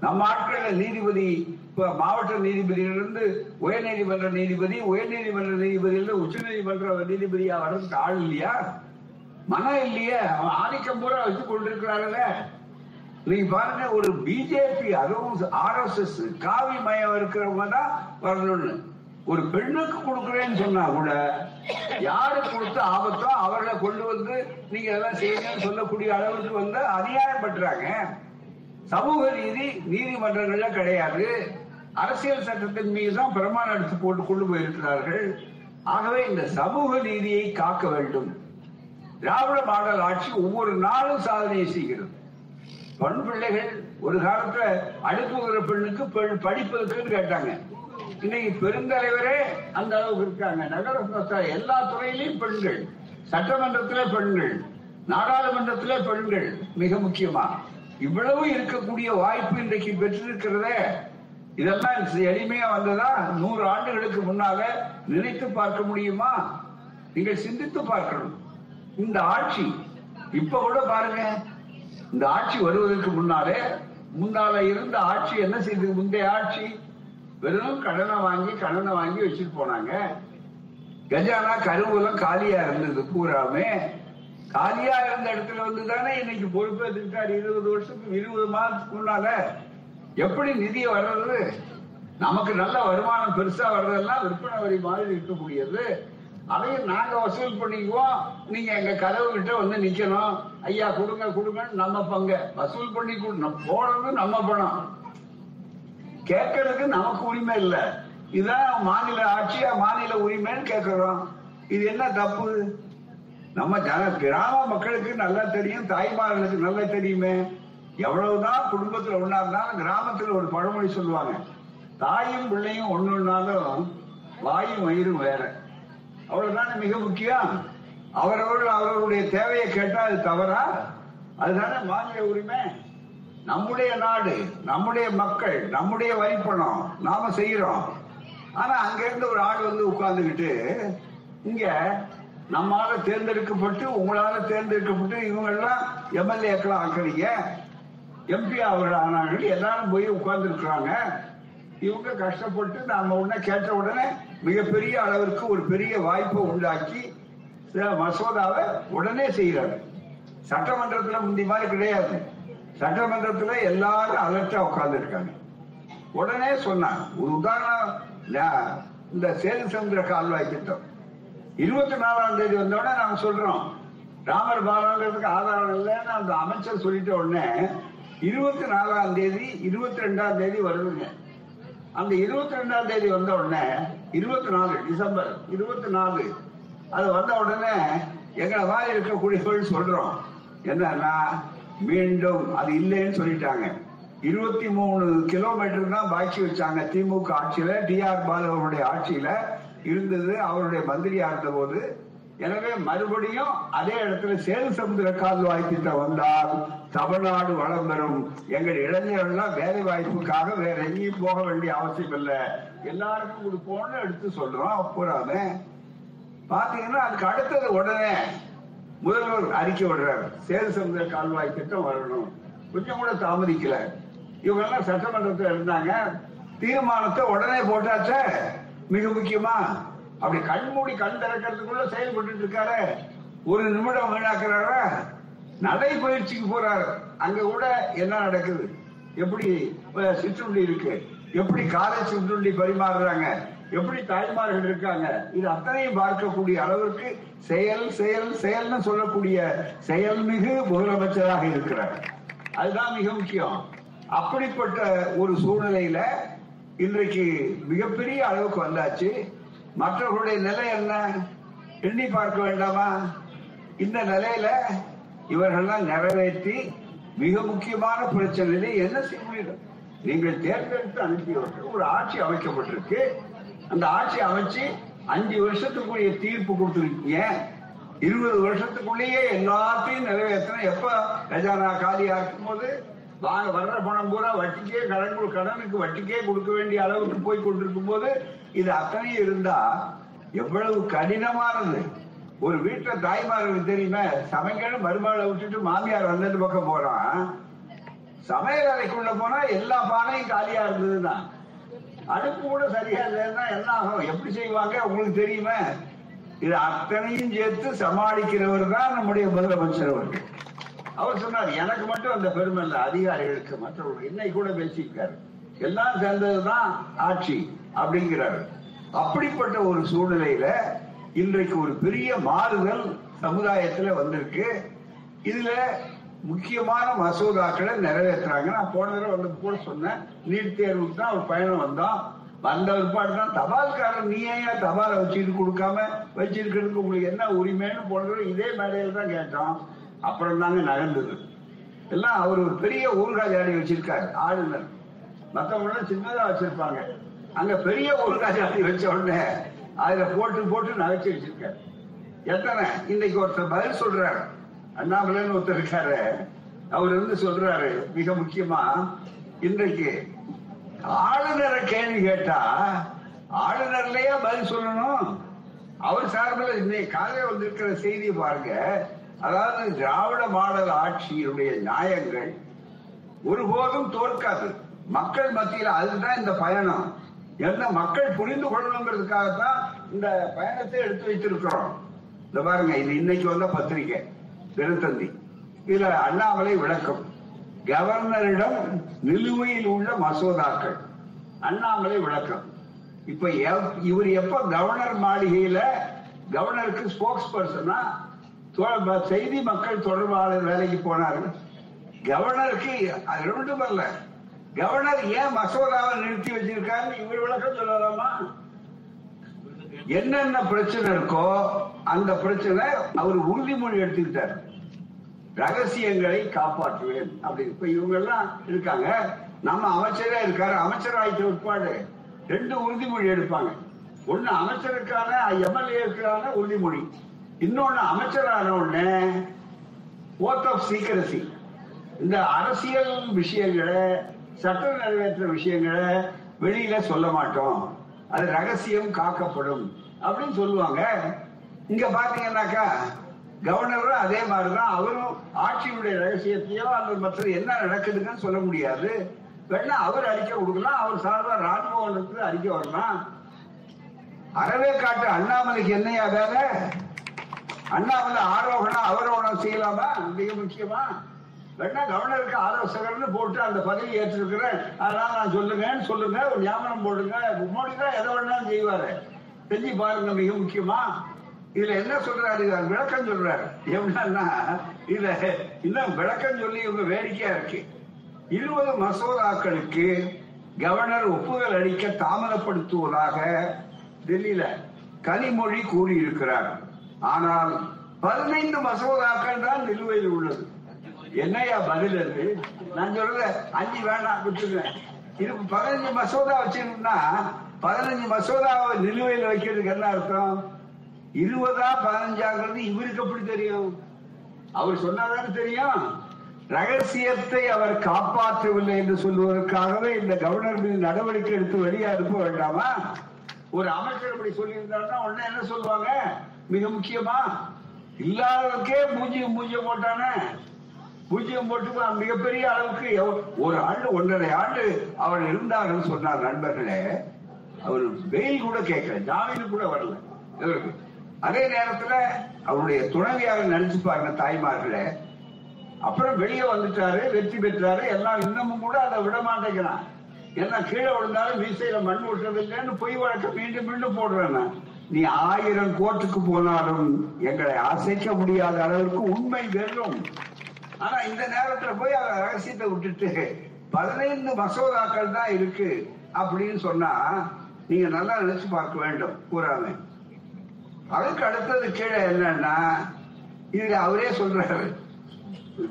நம்ம ஆட்கள்ல நீதிபதி இப்ப மாவட்ட நீதிபதியிலிருந்து உயர் நீதிமன்ற நீதிபதி உயர் நீதிமன்ற நீதிபதியிலிருந்து உச்ச நீதிமன்ற நீதிபதியா வர்றதுக்கு ஆள் இல்லையா? மனம் இல்லையே. அவன் ஆதிக்கம் பூரா வச்சு கொண்டிருக்கிறாங்கல்ல நீங்க பாருங்க ஒரு பிஜேபி அதுவும் ஆர் எஸ் எஸ் காவி மயம் இருக்கிறவங்க தான் வரணும்னு. ஒரு பெண்ணுக்கு கொடுக்குறேன்னு சொன்னா கூட யாரு கொடுத்த ஆபத்தோ அவர்களை கொண்டு வந்து நீங்க எல்லாம் செய்யுங்கன்னு சொல்லக்கூடிய அளவுக்கு வந்து அதிகாரம் பண்றாங்க. சமூக நீதி நீதிமன்றங்கள்ல கிடையாது. அரசியல் சட்டத்தின் மீது தான் பிரமாணம் எடுத்து போட்டு கொண்டு போயிருக்கிறார்கள். ஆகவே இந்த சமூக நீதியை காக்க வேண்டும். திராவிட மாடல் ஆட்சி ஒவ்வொரு நாளும் சாதனையை செய்கிறது. பெண் பிள்ளைகள் ஒரு காலத்துல அனுப்புகிற பெண்ணுக்கு பெண் படிப்பதற்கு கேட்டாங்க. இன்னைக்கு பெருந்தலைவரே அந்த அளவுக்கு இருக்காங்க. நகர எல்லா துறையிலையும் பெண்கள் சட்டமன்றத்திலே பெண்கள் நாடாளுமன்றத்திலே பெண்கள் மிக முக்கியமா. இவ்வளவு இருக்கக்கூடிய வாய்ப்பு இன்றைக்கு பெற்றிருக்கிறதே. இதெல்லாம் எளிமையா வந்ததா? நூறு ஆண்டுகளுக்கு முன்னால நினைத்து பார்க்க முடியுமா? நீங்கள் சிந்தித்து பார்க்கணும். இந்த ஆட்சி இப்ப கூட பாருங்க இந்த ஆட்சி வருவதற்கு முன்னாலே முன்னால இருந்த ஆட்சி என்ன செய்தது? முந்தைய ஆட்சி வெறும் கடனை வாங்கி கடனை வாங்கி வச்சுட்டு போனாங்க. கஜானா கருவூலம் காலியா இருந்தது பூராமே காலியா இருந்த இடத்துல வந்து தானே இன்னைக்கு பொறுப்பேற்றுக்கிட்டார். இருபது வருஷத்துக்கு இருபது மாதத்துக்கு முன்னால எப்படி நிதி வர்றது? நமக்கு நல்ல வருமானம் பெருசா வர்றதெல்லாம் விற்பனை வரி மாதிரி இருக்கக்கூடியது அதையும் நாங்க வசூல் பண்ணிக்குவோம். நீங்க எங்க கதவு கிட்ட வந்து நிக்கணும். ஐயா கொடுங்க கொடுங்கன்னு நம்ம பங்க. வசூல் பண்ணி போனது நம்ம பணம். கேட்கறதுக்கு நமக்கு உரிமை இல்ல. இதான் மாநில ஆட்சியா மாநில உரிமைன்னு கேட்கிறோம். இது என்ன தப்பு? நம்ம கிராம மக்களுக்கு நல்லா தெரியும் தாய்மார்களுக்கு நல்லா தெரியுமே. எவ்வளவுதான் குடும்பத்துல ஒண்ணா இருந்தாலும் கிராமத்துல ஒரு பழமொழி சொல்லுவாங்க. தாயும் பிள்ளையும் ஒண்ணுனாலும் வாயும் வயிறும் வேற. அவ்வளவுதானே மிக முக்கியம்? அவரவர்கள் அவர்களுடைய தேவையை கேட்டா அது தவறா? அதுதானே மாநில உரிமை? நம்முடைய நாடு நம்முடைய மக்கள் நம்முடைய வரிப்பணம் நாம செய்யறோம். ஆனா அங்க இருந்து ஒரு ஆள் வந்து உட்கார்ந்துகிட்டு இங்க நம்மால தேர்ந்தெடுக்கப்பட்டு உங்களால தேர்ந்தெடுக்கப்பட்டு இவங்க எல்லாம் எம்எல்ஏக்கள் ஆக்குறீங்க. எம்பி அவர்கள் ஆனார்கள் எல்லாரும் போய் உட்கார்ந்து இருக்கிறாங்க இவங்க கஷ்டப்பட்டு நாம உடனே கேட்ட உடனே மிகப்பெரிய அளவிற்கு ஒரு பெரிய வாய்ப்பை உண்டாக்கி மசோதாவை உடனே செய்யறாங்க சட்டமன்றத்துல முந்தி மாதிரி கிடையாது. சட்டமன்றத்துல எல்லாரும் அலர்ட்டா உட்கார்ந்து இருக்காங்க உடனே சொன்னான் ஒரு உதாரணம் இந்த சேது சமுத்திர கால்வாய் திட்டம். இருபத்தி நாலாம் தேதி வந்தோடனே நாங்க சொல்றோம் ராமர் பாலங்கிறதுக்கு ஆதாரம் இல்லைன்னு அந்த அமைச்சர் சொல்லிட்ட உடனே இருபத்தி நாலாம் தேதி இருபத்தி ரெண்டாம் தேதி வருதுங்க. அந்த இருபத்தி ரெண்டாம் தேதி வந்த உடனே இருபத்தி நாலு டிசம்பர் இருபத்தி நாலு அது வந்த உடனே எங்களை வாய் இருக்கக்கூடியவர்கள் சொல்றோம். என்னன்னா மீண்டும் அது இல்லைன்னு சொல்லிட்டாங்க. இருபத்தி மூணு கிலோமீட்டர் தான் பாக்கி வச்சாங்க திமுக ஆட்சியில டி ஆர் பாலு அவருடைய ஆட்சியில இருந்தது. அவருடைய மந்திரியா இருந்த போது எனவே மறுபடியும் அதே இடத்துல சேது சமுதிர கால்வாய் திட்டம் வந்தால் தமிழ்நாடு வளம் பெறும். எங்கள் இளைஞர்கள்லாம் வேலை வாய்ப்புக்காக வேற எங்கேயும் போக வேண்டிய அவசியம் இல்லை. எல்லாருக்கும் கொடுப்போம்னு எடுத்து சொல்றோம் பூராமே பாத்தீங்கன்னா அதுக்கு அடுத்தது உடனே முதல்வர் அறிக்கை விடுறாரு. சேது சமுதிர கால்வாய் திட்டம் வரணும். கொஞ்சம் கூட தாமதிக்கல. இவங்க எல்லாம் சட்டமன்றத்தில் இருந்தாங்க. தீர்மானத்தை உடனே போட்டாச்ச. மிக முக்கியமா அப்படி கண் மூடி கண் திறக்கிறதுக்குள்ள செயல்பட்டு இருக்காரு. ஒரு நிமிடம் வீணாக்குறாரா? நடைபயிற்சிக்கு போறாரு. அங்க கூட என்ன நடக்குது? எப்படி சிற்றுண்டி இருக்கு? எப்படி காலை சிற்றுண்டி பரிமாறுறாங்க? எப்படி தாய்மார்கள் இருக்காங்க? இது அத்தனையும் பார்க்கக்கூடிய அளவிற்கு செயல் செயல் செயல்னு சொல்லக்கூடிய செயல்மிகு முதலமைச்சராக இருக்கிறார். அதுதான் மிக முக்கியம். அப்படிப்பட்ட ஒரு சூழ்நிலையில இன்றைக்கு மிகப்பெரிய அளவுக்கு வந்தாச்சு. மற்றவர்களுடைய நிலை என்ன? எண்ணி பார்க்க வேண்டாமா? இந்த நிலையில இவர்கள்லாம் நிறைவேற்றி மிக முக்கியமான பிரச்சனையில என்ன செய்ய முடியும்? நீங்கள் தேர்ந்தெடுத்து அனுப்பியவர்கள் ஒரு ஆட்சி அமைக்கப்பட்டிருக்கு. அந்த ஆட்சி அமைச்சு அஞ்சு வருஷத்துக்குரிய தீர்ப்பு கொடுத்துருக்கீங்க இருபது வருஷத்துக்குள்ளேயே எல்லாத்தையும் நிறைவேற்றணும் எப்ப கஜானா காலியா இருக்கும்போது? வாங்க வர்ற பணம் பூரா வட்டிக்கே கடன் கடனுக்கு வட்டிக்கே கொடுக்க வேண்டிய அளவுக்கு போய் கொண்டிருக்கும் போது இது அத்தனையும் இருந்தா எவ்வளவு கடினமானது. ஒரு வீட்டுல தாய்மார்களுக்கு தெரியுமா? சமைக்கணும் மருமகளை விட்டுட்டு மாமியார் வந்தது பக்கம் போறான். சமையல் அறைக்குள்ள போனா எல்லா பானையும் காலியா இருந்ததுன்னா அடுப்பு கூட சரியா இல்லைன்னா என்ன ஆகும்? எப்படி செய்வாங்க? உங்களுக்கு தெரியுமா? இது அத்தனையும் சேர்த்து சமாளிக்கிறவர் தான் நம்முடைய முதலமைச்சர் அவர்கள். அவர் சொன்னார் எனக்கு மட்டும் அந்த பெருமை இல்லை அதிகாரிகளுக்கு மற்றவர்கள் இன்னைக்கு கூட பேசியிருக்காரு. எல்லாம் சேர்ந்ததுதான் ஆட்சி. அப்படிங்கிறாரு. அப்படிப்பட்ட ஒரு சூழ்நிலையில இன்றைக்கு ஒரு பெரிய மாறுதல் சமுதாயத்துல வந்திருக்கு. இதுல முக்கியமான மசோதாக்களை நிறைவேற்றுறாங்க நான் போன தடவை வந்து கூட சொன்னேன். நீட் தேர்வுக்கு தான் ஒரு பயணம் வந்தோம் வந்த பிற்பாடு தான் தபால்காரன் நீ ஏன் தபாலை வச்சுட்டு கொடுக்காம வச்சிருக்கிறதுக்கு உங்களுக்கு என்ன உரிமைன்னு போன தடவை இதே மேடையில் தான் கேட்டோம் அப்புறம் தாங்க நகர்ந்தது. எல்லாம் அவர் ஒரு பெரிய ஊர்காஜாடி வச்சிருக்காரு ஆளுநர். மத்தவங்க சின்னதா வச்சிருப்பாங்க. அங்க பெரிய ஊர்காய் வச்ச உடனே அதுல போட்டு போட்டு நகைச்சு வச்சிருக்காரு எத்தனை? இன்னைக்கு ஒருத்தர் பதில் சொல்றாரு. அண்ணாமலைன்னு ஒருத்தர் இருக்காரு. அவர் வந்து சொல்றாரு மிக முக்கியமா இன்றைக்கு ஆளுநரை கேள்வி கேட்டா ஆளுநர்லயே பதில் சொல்லணும். அவர் சார்பில் இன்னைக்கு காலையில் வந்திருக்கிற செய்தி பாருங்க. அதாவது திராவிட மாடல் ஆட்சியினுடைய நியாயங்கள் ஒருபோதும் தோற்காது. மக்கள் மத்தியில் அதுதான் இந்த பயணம். என்ன மக்கள் புரிந்து கொள்ளணுங்கிறதுக்காகத்தான் இந்த பயணத்தை எடுத்து வைத்திருக்கிறோம். இந்த பாருங்க இது இன்னைக்கு வந்த பத்திரிகை தினத்தந்தி இதுல அண்ணாமலை விளக்கம். கவர்னரிடம் நிலுவையில் உள்ள மசோதாக்கள். அண்ணாமலை விளக்கம். இப்ப எப்- இவர் எப்ப கவர்னர் மாளிகையில கவர்னருக்கு ஸ்போக்ஸ் பர்சனா செய்தி மக்கள் தொடர்பாளர் வேலைக்கு போனாரு கவர்னருக்கு அது ரெண்டும் வரல. கவர்னர் ஏன் மசோதாவை நிறுத்தி வச்சிருக்காருன்னு இவர் விளக்கம் சொல்லலாமா? என்னென்ன பிரச்சனை இருக்கோ அந்த பிரச்சனை அவர் உறுதிமொழி எடுத்துக்கிட்டார். ரகசியங்களை காப்பாற்றுவேன். அப்படி இப்ப இவங்க எல்லாம் இருக்காங்க. நம்ம அமைச்சரே இருக்காரு. அமைச்சர் ஆயிட்ட உட்பாடு. ரெண்டு உறுதிமொழி எடுப்பாங்க. ஒண்ணு அமைச்சருக்கான எம்எல்ஏக்கான உறுதிமொழி. இன்னொன்னு அமைச்சரான உடனே ஓத் ஆஃப் சீக்கிரசி இந்த அரசியல் விஷயங்களை சட்டம் நிறைவேற்ற விஷயங்களை வெளியில சொல்ல மாட்டோம். அது ரகசியம் காக்கப்படும். அப்படின்னு சொல்லுவாங்க. இங்க பாத்தீங்கன்னாக்கா கவர்னரும் அதே மாதிரிதான். அவரும் ஆட்சியினுடைய ரகசியத்தையோ அல்லது மற்ற என்ன நடக்குதுன்னு சொல்ல முடியாது. வேணா அவர் அறிக்கை கொடுக்கலாம் அவர் சார்பா ராஜ்பவனுக்கு அறிக்கை வரலாம் அறவே காட்டு அண்ணாமலைக்கு என்னையா வேலை? அண்ணாமலை ஆரோகணம் அவரோகணம் செய்யலாமா? மிக முக்கியமா? வேணா கவர்னருக்கு ஆலோசகர்னு போட்டு அந்த பதவி ஏற்றிருக்கிறேன். அதனால நான் சொல்லுங்கன்னு சொல்லுங்க ஒரு ஞாபகம் போடுங்க. மோடி தான் எதை வேணாலும் செய்வாரு. செஞ்சு பாருங்க மிக முக்கியமா. இதுல என்ன சொல்றாரு? விளக்கம் சொல்றாரு. எப்படின்னா இதுல இன்னும் விளக்கம் சொல்லி இவங்க வேடிக்கையா இருக்கு. இருபது மசோதாக்களுக்கு கவர்னர் ஒப்புதல் அளிக்க தாமதப்படுத்துவதாக டெல்லியில கனிமொழி கூறியிருக்கிறார். ஆனால் பதினைந்து மசோதாக்கள் தான் நிலுவையில் உள்ளது. என்னையா பதில் அது? நான் சொல்றேன் அஞ்சு வேண்டாம் விட்டுருக்கேன் இது பதினஞ்சு மசோதா வச்சிருந்தா பதினஞ்சு மசோதாவை நிலுவையில் வைக்கிறதுக்கு என்ன அர்த்தம்? இருபதா பதினஞ்சாங்கிறது இவருக்கு எப்படி தெரியும்? அவர் சொன்னாதானே தெரியும்? ரகசியத்தை அவர் காப்பாற்றவில்லை என்று சொல்வதற்காகவே இந்த கவர்னர் மீது நடவடிக்கை எடுத்து வெளியே அனுப்ப வேண்டாமா? ஒரு அமைச்சர் இப்படி சொல்லியிருந்தாருன்னா உடனே என்ன சொல்லுவாங்க? மிக முக்கியமா? இல்லாதவர்க்கே மூஞ்சி மூஞ்ச போட்டானே. பூஜ்ஜியம் போட்டு மிகப்பெரிய அளவுக்கு ஒரு ஆண்டு ஒன்றரை ஆண்டு அவர் இருந்தார்கள் சொன்னார் நண்பர்களே. அவர் வெயில் கூட கேட்கல ஜாமீன் கூட வரல. இவருக்கு. அதே நேரத்துல அவருடைய துணைவியாக நினைச்சு பாருங்க தாய்மார்களே அப்புறம் வெளியே வந்துட்டாரு வெற்றி பெற்றாரு எல்லாம் இன்னமும் கூட அதை விட மாட்டேங்கிறான். என்ன கீழே விழுந்தாலும் மீசையில மண் விட்டுறதில்லைன்னு பொய் வழக்க மீண்டும் மீண்டும் போடுறேன் நீ ஆயிரம் கோர்ட்டுக்கு போனாலும் எங்களை அசைக்க முடியாத அளவிற்கு உண்மை வெல்லும். ஆனா இந்த நேரத்துல போய் அவர் ரகசியத்தை விட்டுட்டு பதினைந்து மசோதாக்கள் தான் இருக்கு அப்படின்னு சொன்னா நீங்க நல்லா நினைச்சு பார்க்க வேண்டும் கூறாம அதுக்கு அடுத்தது கீழே என்னன்னா இது அவரே சொல்றாரு.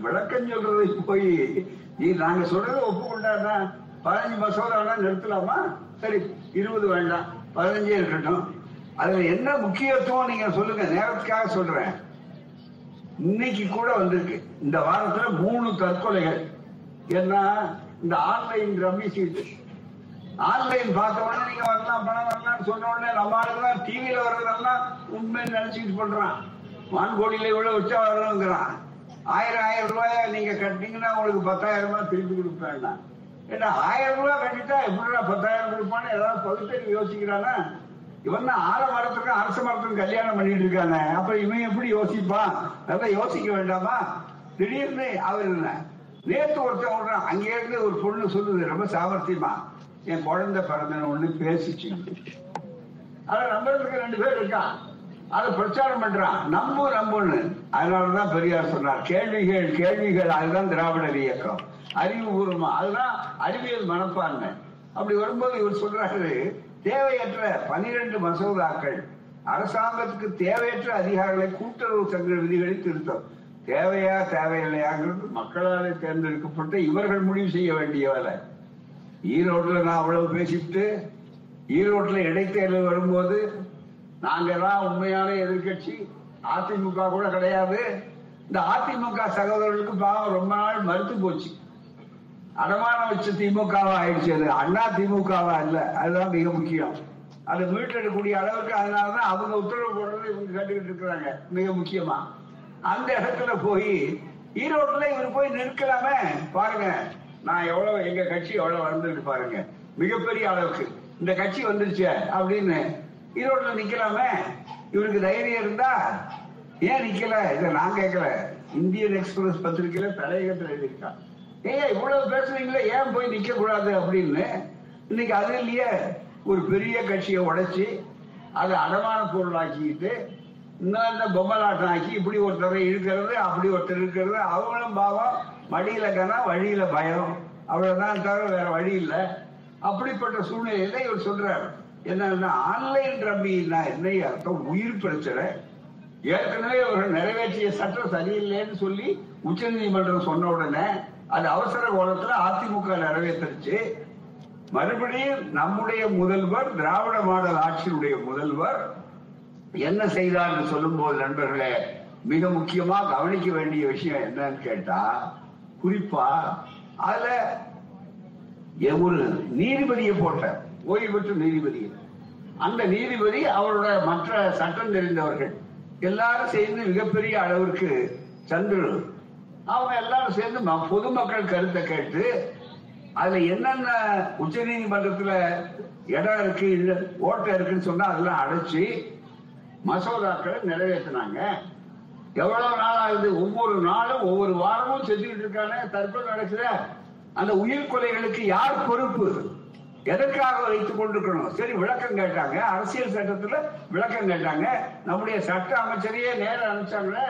விளக்கம் சொல்றது போய் நீ நாங்க சொல்றதை ஒப்புக்கொண்டாருன்னா பதினஞ்சு மசோதானா நிறுத்தலாமா? சரி இருபது வேண்டாம் பதினஞ்சே இருக்கட்டும். அதுல என்ன முக்கியத்துவம் நீங்க சொல்லுங்க நேரத்துக்காக சொல்றேன். இன்னைக்கு கூட வந்திருக்கு. இந்த வாரத்துல மூணு தற்கொலைகள். ஏன்னா இந்த ஆன்லைன் ரம்மி சீட்டு. ஆன்லைன் பார்த்த உடனே நீங்க வரலாம் பணம் வரலாம்னு சொன்ன உடனே நம்ம ஆளுங்கெல்லாம் டிவியில வர்றதெல்லாம் உண்மைன்னு நினைச்சிட்டு பண்றான் வான்கோடியில இவ்வளவு வச்சா வரணுங்கிறான். ஆயிரம் ஆயிரம் ரூபாய நீங்க கட்டினீங்கன்னா உங்களுக்கு பத்தாயிரம் ரூபாய் திருப்பி கொடுப்பேன்னா ஏன்னா ஆயிரம் ரூபாய் கட்டிட்டா எப்படிடா பத்தாயிரம் கொடுப்பான்னு ஏதாவது பகுத்தறிவு யோசிக்கிறானா? இவன் ஆல மரத்துக்கு அரச மரத்துக்கு கல்யாணம் பண்ணிட்டு இருக்காங்க அப்ப இவன் எப்படி யோசிப்பான்? நல்லா யோசிக்க வேண்டாமா? திடீர்னு அவர் என்ன? நேத்து ஒருத்தன் விடுறான் அங்கே இருந்து ஒரு பொண்ணு சொல்லுது ரொம்ப சாமர்த்தியமா என் குழந்தை பிறந்தன ஒண்ணு பேசிச்சு. அத நம்புறதுக்கு ரெண்டு பேர் இருக்கான். அதை பிரச்சாரம் பண்றான். நம்பு நம்புன்னு. அதனாலதான் பெரியார் சொன்னார் கேள்விகள் கேள்விகள். அதுதான் திராவிடர் இயக்கம். அறிவுபூர்வமா அதுதான் அறிவியல் மனப்பான்மை. அப்படி வரும்போது இவர் சொல்றாரு தேவையற்ற பனிரெண்டு மசோதாக்கள். அரசாங்கத்துக்கு தேவையற்ற அதிகாரிகளை கூட்டுறவு சங்க விதிகளில் திருத்தம். தேவையா தேவையில்லையாங்கிறது மக்களால் தேர்ந்தெடுக்கப்பட்ட இவர்கள் முடிவு செய்ய வேண்டிய வேலை. ஈரோட்டில் நான் அவ்வளவு பேசிட்டு ஈரோட்டில் இடைத்தேர்தல் வரும்போது நாங்கள் தான் உண்மையான எதிர்க்கட்சி அதிமுக கூட கிடையாது. இந்த அதிமுக சகோதரர்களுக்கு பாவம் ரொம்ப நாள் மறுத்து போச்சு. அடமானம் வச்ச திமுகவா ஆயிடுச்சு அது. அண்ணா திமுகவா இல்ல அதுதான் மிக முக்கியம். அதை மீட்டெடுக்கக்கூடிய அளவுக்கு அதனாலதான் அவங்க உத்தரவு போடுறது இவங்க கேட்டுக்கிட்டு இருக்கிறாங்க. மிக முக்கியமா. அந்த இடத்துல போய் ஈரோட்டுல இவர் போய் நிற்கலாமே? பாருங்க. நான் எவ்வளவு எங்க கட்சி எவ்வளவு வளர்ந்துட்டு பாருங்க. மிகப்பெரிய அளவுக்கு. இந்த கட்சி வந்துருச்சு அப்படின்னு ஈரோட்டுல நிக்கலாமே? இவருக்கு தைரியம் இருந்தா ஏன் நிக்கல? இத நான் கேட்கல. இந்தியன் எக்ஸ்பிரஸ் பத்திரிகையில தலையகத்தில் எழுதியிருக்கான் ஏய் இவ்வளவு பேசுறீங்களே? ஏன் போய் நிக்க கூடாது அப்படின்னு? இன்னைக்கு அது இல்லையே ஒரு பெரிய கட்சியை உடைச்சி அதை அடமான பொருளாக்கிட்டு இன்னும் இந்த பொம்மலாட்டம் ஆக்கி இப்படி ஒருத்தரை இருக்கிறது அப்படி ஒருத்தர் இருக்கிறது அவங்களும் பாவம் மடியில கனா வழியில பயம். அவ்வளவுதான் தவிர வேற வழி இல்லை. அப்படிப்பட்ட சூழ்நிலையில இவர் சொல்றாரு. என்னன்னா ஆன்லைன் ரம்மின்னா என்ன அர்த்தம்? உயிர் பிரச்சனை. ஏற்கனவே அவர்கள் நிறைவேற்றிய சட்டம் சரியில்லைன்னு சொல்லி உச்ச நீதிமன்றம் சொன்ன உடனே அது அவசர கோலத்துல அதிமுக நிறைவேற்றுச்சு மறுபடியும் நம்முடைய முதல்வர் திராவிட மாடல் ஆட்சியினுடைய முதல்வர் என்ன செய்தார் என்று சொல்லும் போது நண்பர்களே மிக முக்கியமா கவனிக்க வேண்டிய விஷயம் என்னன்னு கேட்டா குறிப்பா அதுல ஒரு நீதிபதியை போட்ட ஓய்வு பெற்ற நீதிபதி. அந்த நீதிபதி அவரோட மற்ற சட்டம் தெரிந்தவர்கள். எல்லாரும் சேர்ந்து மிகப்பெரிய அளவிற்கு சென்று அவங்க எல்லாரும் சேர்ந்து ம- பொதுமக்கள் கருத்தை கேட்டு அதுல என்னென்ன உச்ச நீதிமன்றத்துல இடம் இருக்கு இல்ல ஓட்டம் இருக்குன்னு சொன்னா அதெல்லாம் அடைச்சு மசோதாக்களை நிறைவேற்றினாங்க. எவ்வளவு நாள் ஆகுது? ஒவ்வொரு நாளும் ஒவ்வொரு வாரமும் செஞ்சுக்கிட்டு இருக்கானே தற்கொலை நடக்கிற அந்த உயிர் கொலைகளுக்கு யார் பொறுப்பு? எதற்காக வைத்துக் கொண்டிருக்கணும்? சரி விளக்கம் கேட்டாங்க. அரசியல் சட்டத்துல விளக்கம் கேட்டாங்க. நம்முடைய சட்ட அமைச்சரையே நேரம் அனுப்பிச்சாங்களே.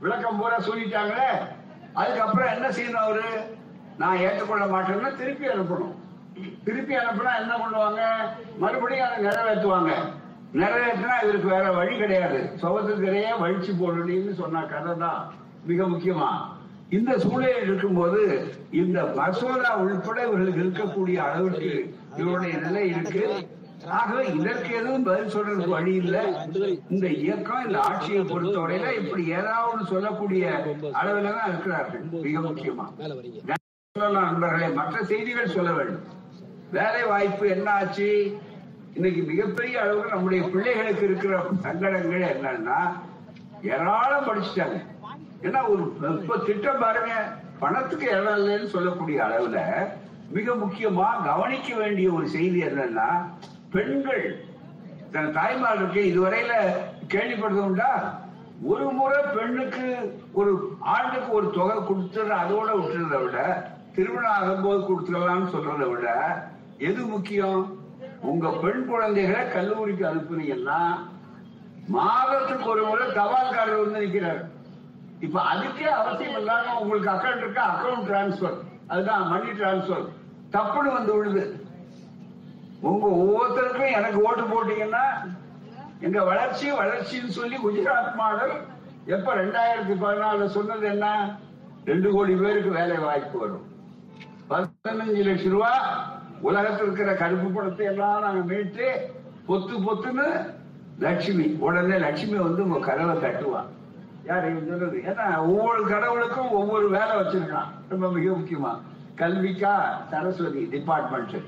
விளக்கம் பூரா சொல்லிட்டாங்களே அதுக்கப்புறம் என்ன செய்யணும் அவரு? நான் ஏற்றுக்கொள்ள மாட்டேன்னா திருப்பி அனுப்பணும். திருப்பி அனுப்பினா என்ன பண்ணுவாங்க? மறுபடியும் அதை நிறைவேற்றுவாங்க. நிறைவேற்றினா இதற்கு வேற வழி கிடையாது. சுகத்துக்கிறையே வழிச்சு போடணும்னு சொன்ன கதை தான் மிக முக்கியமா. இந்த சூழலில் இருக்கும்போது இந்த மசோதா உள்பட இவர்களுக்கு இருக்கக்கூடிய அளவுக்கு இவருடைய நிலை இருக்கு. ஆகவே இதற்கு எதுவும் பதில் சொல்றதுக்கு வழி இல்ல. இந்த இயக்கம் இந்த ஆட்சியை பொறுத்தவரையில இப்படி ஏதாவது சொல்லக்கூடிய அளவுல தான் இருக்கிறார்கள். மிக முக்கியமா. சொல்லலாம் நண்பர்களே. மற்ற செய்திகள் சொல்ல வேண்டும். வேலை வாய்ப்பு என்ன ஆச்சு? இன்னைக்கு மிகப்பெரிய அளவுக்கு நம்முடைய பிள்ளைகளுக்கு இருக்கிற சங்கடங்கள் என்னன்னா ஏராளம் படிச்சுட்டாங்க. ஏன்னா ஒரு இப்ப திட்டம் பாருங்க. பணத்துக்கு இடம் இல்லைன்னு சொல்லக்கூடிய அளவுல மிக முக்கியமா கவனிக்க வேண்டிய ஒரு செய்தி என்னன்னா பெண்கள் தன் தாய்மார்களுக்கு இதுவரையில கேள்விப்படுறது உண்டா ஒரு முறை பெண்ணுக்கு ஒரு ஆண்டுக்கு ஒரு தொகை கொடுத்துற அதோட விட்டுறத விட திருமணம் ஆகும்போது கொடுத்துடலாம்னு சொல்றதை விட எது முக்கியம்? உங்க பெண் குழந்தைகளை கல்லூரிக்கு அனுப்புனீங்கன்னா மாதத்துக்கு ஒரு முறை தபால்காரர் வந்து நிற்கிறார் இப்ப அதுக்கே அவசியம் இல்லாம உங்களுக்கு அக்கௌண்ட் இருக்கா? அக்கௌண்ட் டிரான்ஸ்பர் அதுதான் மணி டிரான்ஸ்பர் தப்புன்னு வந்து விழுது. உங்க ஒவ்வொருத்தருக்கும் எனக்கு ஓட்டு போட்டீங்கன்னா எங்க வளர்ச்சி வளர்ச்சின்னு சொல்லி குஜராத் மாடல் எப்ப ரெண்டாயிரத்தி பதினாலுல சொன்னது என்ன? ரெண்டு கோடி பேருக்கு வேலை வாய்ப்பு வரும். பதினஞ்சு லட்சம் ரூபா உலகத்தில் இருக்கிற கருப்பு படத்தை எல்லாம் நாங்க மீட்டு பொத்து பொத்துன்னு லட்சுமி உடனே லட்சுமி வந்து உங்க கதவை தட்டுவான். யார் இவன் சொல்றது? ஏன்னா ஒவ்வொரு கடவுளுக்கும் ஒவ்வொரு வேலை வச்சிருக்கான். ரொம்ப மிக முக்கியமா. கல்விக்கா சரஸ்வதி டிபார்ட்மெண்ட்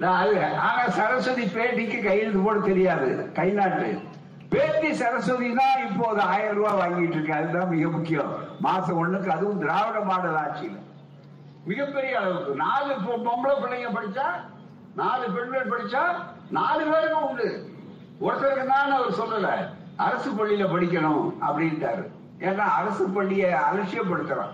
ஆனா சரஸ்வதி பேட்டிக்கு கையெழுத்து போட தெரியாது. கை நாட்டு பேட்டி சரஸ்வதி தான் இப்போது ஆயிரம் ரூபாய் வாங்கிட்டு இருக்கு. அதுதான் மிக முக்கியம். மாசம் ஒண்ணுக்கு அதுவும் திராவிட மாடல் ஆட்சியில். மிகப்பெரிய அளவுக்கு. நாலு பொம்பளை பிள்ளைங்க படிச்சா நாலு பெண்கள் படிச்சா நாலு பேருக்கும் உண்டு. ஒருத்தருக்கு தான் அவர் சொல்லல. அரசு பள்ளியில படிக்கணும் அப்படின்ட்டாரு. ஏன்னா அரசு பள்ளியை அலட்சியப்படுத்துறோம்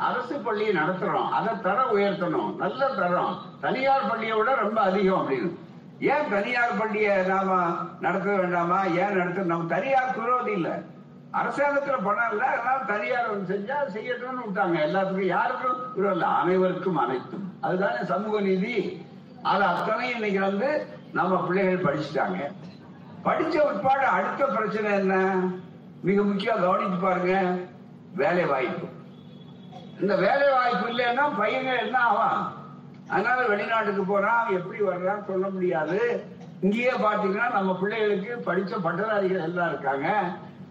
அரசு பள்ளியை நடத்துறோம். அதை தரம் உயர்த்தணும். நல்ல தரம். தனியார் பள்ளியை விட ரொம்ப அதிகம் அப்படின்னு. ஏன் தனியார் பள்ளியை நாம நடத்த வேண்டாமா? ஏன் நடத்த நம்ம தனியார் விரோதி இல்ல. அரசாங்கத்துல பணம் இல்ல. அதனால தனியார் ஒன்று செஞ்சா செய்யட்டும்னு விட்டாங்க. எல்லாத்துக்கும் யாருக்கும் விரோதம் இல்ல. அனைவருக்கும் அனைத்தும். அதுதானே சமூக நீதி. அது அத்தனையும் இன்னைக்கு வந்து நம்ம பிள்ளைகள் படிச்சுட்டாங்க. படிச்ச உட்பாடு அடுத்த பிரச்சனை என்ன? மிக முக்கியம் கவனித்து பாருங்க. வேலை வாய்ப்பு இந்த வேலை வாய்ப்பு இல்லைன்னா பையன் என்ன ஆவான்? அதனால வெளிநாட்டுக்கு போறான் எப்படி வர்றான் சொல்ல முடியாது. இங்கேயே பாத்தீங்கன்னா நம்ம பிள்ளைகளுக்கு படிச்ச பட்டதாரிகள் எல்லாம் இருக்காங்க.